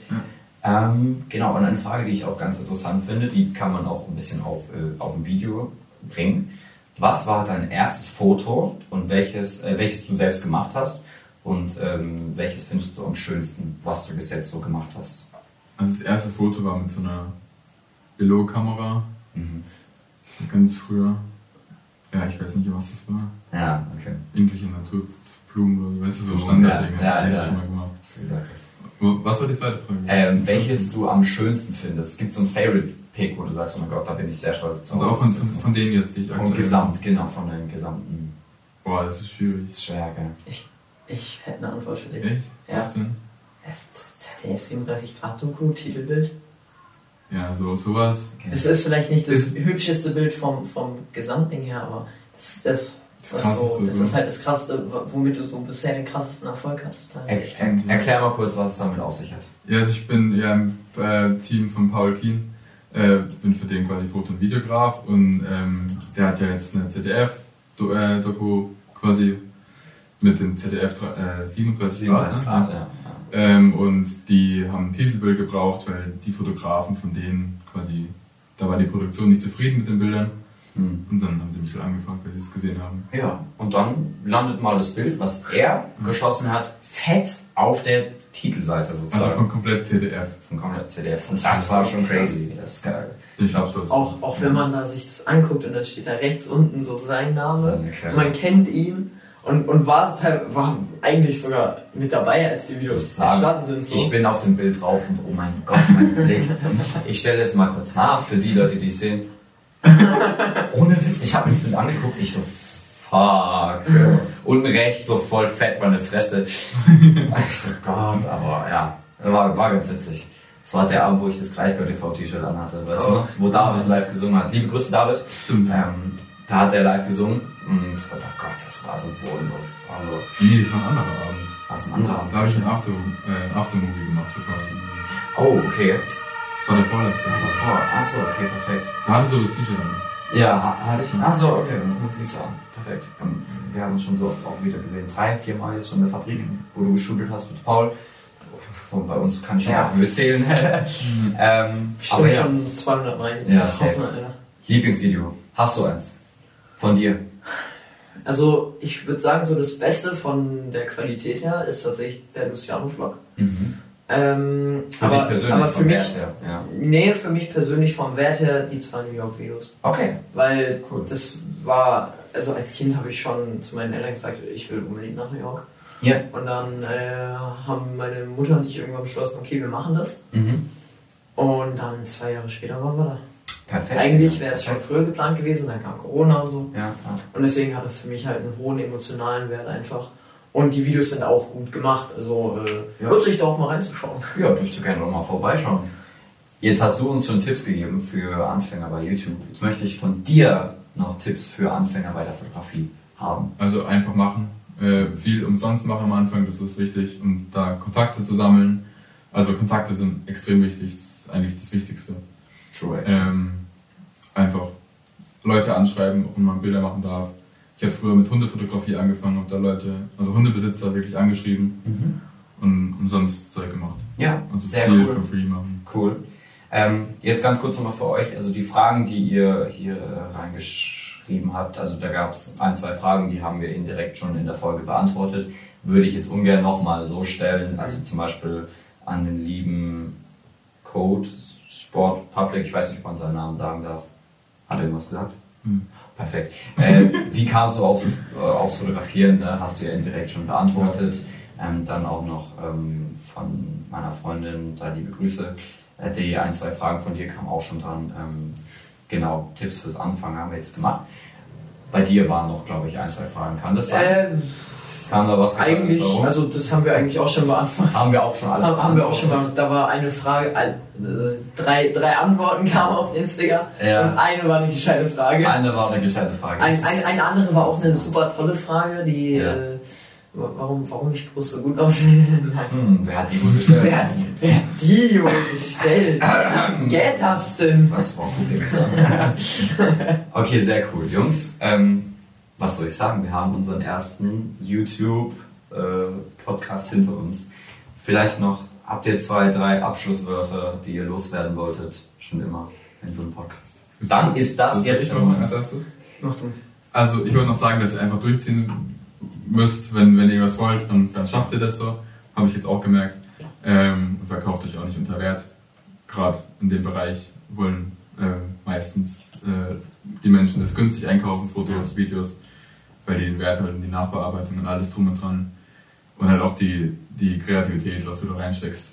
Ähm, genau, und eine Frage, die ich auch ganz interessant finde, die kann man auch ein bisschen auf, äh, auf ein Video bringen. Was war dein erstes Foto und welches, äh, welches du selbst gemacht hast? Und ähm, welches findest du am schönsten, was du bis jetzt so gemacht hast? Also das erste Foto war mit so einer Below-Kamera, Mhm. ganz früher. Ja, ich weiß nicht, was das war. Ja, okay. Irgendwelche Naturblumen oder so, weißt du, so Standarddinge. ja, ja, ja. schon mal gemacht. Was Was war die zweite Frage? Ähm, welches du am schönsten findest? Gibt es so ein Favorite-Pick, wo du sagst, oh mein Gott, da bin ich sehr stolz Also auch von, von, von denen jetzt, die ich Vom Gesamt, genau, von deinem gesamten Boah, das ist schwierig. Stärke. Ich hätte eine Antwort für dich. Echt? Ja. Was denn? Das ZDF 37 Grad Doku, Titelbild. Ja, so sowas. Es ist vielleicht nicht das Ist- hübscheste Bild vom, vom Gesamtding her, aber das ist das, was so, das ist halt das krasseste, womit du so bisher den krassesten Erfolg hattest. Er, Halt. er, erklär mal kurz, was es damit auf sich hat. Ja, also ich bin ja im äh, Team von Paul Kien, äh, bin für den quasi Foto- und Videograf und ähm, der hat ja jetzt eine ZDF-Doku quasi mit dem ZDF äh, 37 Grad. 37 ne? Grad, ja. Ähm, und die haben ein Titelbild gebraucht, weil die Fotografen von denen quasi, da war die Produktion nicht zufrieden mit den Bildern Hm. und dann haben sie mich halt angefragt, weil sie es gesehen haben. Ja, und dann landet mal das Bild, was er geschossen hat, fett auf der Titelseite Also sozusagen. von komplett ZDF. von komplett CDF. Und das war schon crazy. Das ist geil. Ich auch stolz. Auch, auch wenn man da sich das anguckt und dann steht da rechts unten so sein Name. Man kennt ihn und, und war, war eigentlich sogar mit dabei, als die Videos Sagen, entstanden sind. So. Ich bin auf dem Bild drauf und oh mein Gott, mein Blick. Ich stelle es mal kurz nach für die Leute, die es sehen. Ohne Witz, ich habe mir das Bild angeguckt, ich so, fuck. Unten rechts so voll fett meine Fresse. Ich so, Gott, aber ja, war, war ganz witzig. Das war der Abend, wo ich das Gleichgott TV-T-Shirt anhatte, weißt du Oh. noch? Wo David live gesungen hat. Liebe Grüße, David. Stimmt. Ähm, da hat er live gesungen und oh Gott, das war so bodenlos. Also, Nee, das war ein anderer Abend. war es ein anderer Abend? Da habe ich ein After, äh, Aftermovie gemacht für Party. Oh, okay. Das war der vorletzte. Davor. Achso, okay, perfekt. Da hattest du das T-Shirt an. Ja, ha- hatte ich. Achso, okay, dann siehst du an. Perfekt. Ähm, Wir haben uns schon so oft auch wieder gesehen. Drei, vier Mal jetzt schon in der Fabrik, wo du geshootet hast mit Paul. Und bei uns kann ich schon Ja. mitzählen. ähm, aber Stimmt ja, schon 200 Mal jetzt. Ja, hoffen Alter. Lieblingsvideo. Hast du eins? Von dir? Also ich würde sagen, so das Beste von der Qualität her ist tatsächlich der Luciano-Vlog. Mhm. Ähm, Für aber, dich persönlich, aber für mich, Wert her, ja. nee, für mich persönlich vom Wert her die zwei New York-Videos. Okay. Weil Cool. das war, also als Kind habe ich schon zu meinen Eltern gesagt, ich will unbedingt nach New York. Ja. Und dann äh, haben meine Mutter und ich irgendwann beschlossen, okay, wir machen das. Mhm. Und dann zwei Jahre später waren wir da. Perfekt. Eigentlich wäre es schon früher geplant gewesen, dann kam Corona und so. Ja, ja. Und deswegen hat es für mich halt einen hohen emotionalen Wert einfach. Und die Videos sind auch gut gemacht, also äh, Ja. lohnt sich da auch mal reinzuschauen. Ja, dürft ihr gerne noch mal vorbeischauen. Jetzt hast du uns schon Tipps gegeben für Anfänger bei YouTube. Jetzt möchte ich von dir noch Tipps für Anfänger bei der Fotografie haben. Also einfach machen. Äh, viel umsonst machen am Anfang, das ist wichtig. Und da Kontakte zu sammeln. Also Kontakte sind extrem wichtig, das ist eigentlich das Wichtigste. True Ähm, einfach Leute anschreiben, ob man Bilder machen darf. Ich habe früher mit Hundefotografie angefangen, habe da Leute, also Hundebesitzer wirklich angeschrieben Mhm. und umsonst Zeug gemacht. Ja, Also sehr viel cool. for free machen. Cool. Ähm, jetzt ganz kurz nochmal für euch, also die Fragen, die ihr hier äh, reingeschrieben habt, also da gab es ein, zwei Fragen, die haben wir indirekt schon in der Folge beantwortet, würde ich jetzt ungern nochmal so stellen, also zum Beispiel an den lieben Code Sport Public, ich weiß nicht, ob man seinen Namen sagen darf. Hat er irgendwas gesagt? Hm. Perfekt. Äh, wie kamst du auf, äh, aufs Fotografieren? Ne? Hast du ja indirekt schon beantwortet. Ähm, dann auch noch ähm, von meiner Freundin, da liebe Grüße. Äh, die ein, zwei Fragen von dir kamen auch schon dran. Ähm, genau, Tipps fürs Anfangen haben wir jetzt gemacht. Bei dir waren noch, glaube ich, ein, zwei Fragen. Kann das sein? Kam da was eigentlich, darum? also das haben wir eigentlich auch schon beantwortet. haben wir auch schon alles Haben, haben wir auch schon mal, beantwortet? da war eine Frage, äh, drei, drei Antworten kamen auf den Sticker Ja. und eine war eine gescheite Frage. Eine war eine gescheite Frage. Ein, ein, eine andere war auch eine super tolle Frage, die Ja. äh, warum, warum ich Brust so gut aussehen. Nein. Hm, wer hat die wohl gestellt? Wer, hat- wer hat die wohl gestellt? Wer das denn? Was war gut Okay, sehr cool. Jungs, ähm, was soll ich sagen? Wir haben unseren ersten YouTube-Podcast hinter uns. Vielleicht noch, habt ihr zwei, drei Abschlusswörter, die ihr loswerden wolltet? Schon immer in so einem Podcast. Dann ist das Also jetzt ich noch mal als erstes. Mach du. Also ich wollte noch sagen, dass ihr einfach durchziehen müsst, wenn, wenn ihr was wollt, dann, dann schafft ihr das so. Habe ich jetzt auch gemerkt. Ähm, verkauft euch auch nicht unter Wert. Gerade in dem Bereich wollen äh, meistens äh, die Menschen das günstig einkaufen, Fotos, Videos, weil die den Wert halt in die Nachbearbeitung und alles drum und dran. Und halt auch die, die Kreativität, was du da reinsteckst.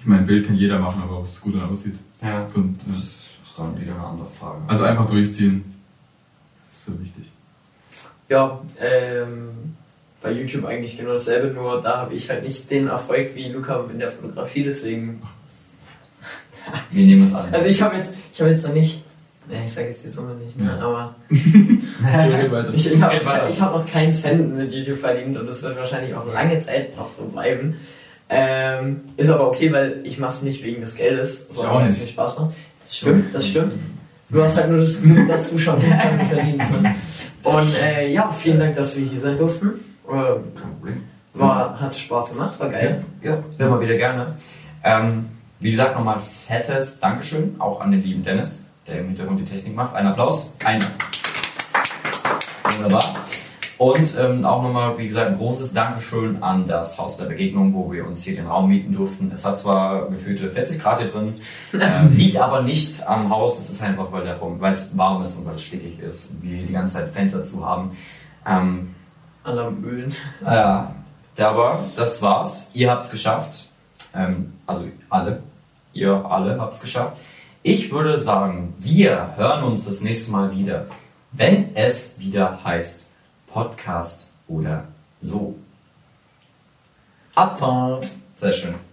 Ich meine, ein Bild kann jeder machen, aber ob es gut aussieht. Ja, Und, das ja. ist dann wieder eine andere Frage. Also einfach durchziehen. ist so wichtig. Ja, ähm, bei YouTube eigentlich genau dasselbe, nur da habe ich halt nicht den Erfolg wie Luca in der Fotografie, deswegen. Wir nehmen uns an. Also ich habe jetzt, ich habe jetzt noch nicht, ne, ich sage jetzt die Summe nicht mehr, Ja. aber ich, ich habe hab noch keinen Cent mit YouTube verdient und das wird wahrscheinlich auch lange Zeit noch so bleiben. Ähm, ist aber okay, weil ich mache es nicht wegen des Geldes, sondern weil es mir Spaß macht. Das stimmt, das stimmt. Du hast halt nur das Glück, dass du schon Geld verdienst. Ne? Und äh, ja, vielen Dank, dass wir hier sein durften. Kein Problem. war, hat Spaß gemacht, war geil. Ja, immer wieder gerne. Ähm, wie gesagt, nochmal fettes Dankeschön, auch an den lieben Dennis, der im Hintergrund die Technik macht. Ein Applaus. Ein. Wunderbar. Und ähm, auch nochmal, wie gesagt, ein großes Dankeschön an das Haus der Begegnung, wo wir uns hier den Raum mieten durften. Es hat zwar gefühlte 40 Grad hier drin, ähm, liegt aber nicht am Haus. Es ist einfach, weil es warm ist und weil es stickig ist und wir die ganze Zeit Fenster zu haben. Ähm, Alarm Ölen. ja, aber das war's. Ihr habt's geschafft. Ähm, also alle. Ihr alle habt's geschafft. Ich würde sagen, wir hören uns das nächste Mal wieder, wenn es wieder heißt Podcast oder so. Abfahrt. Sehr schön.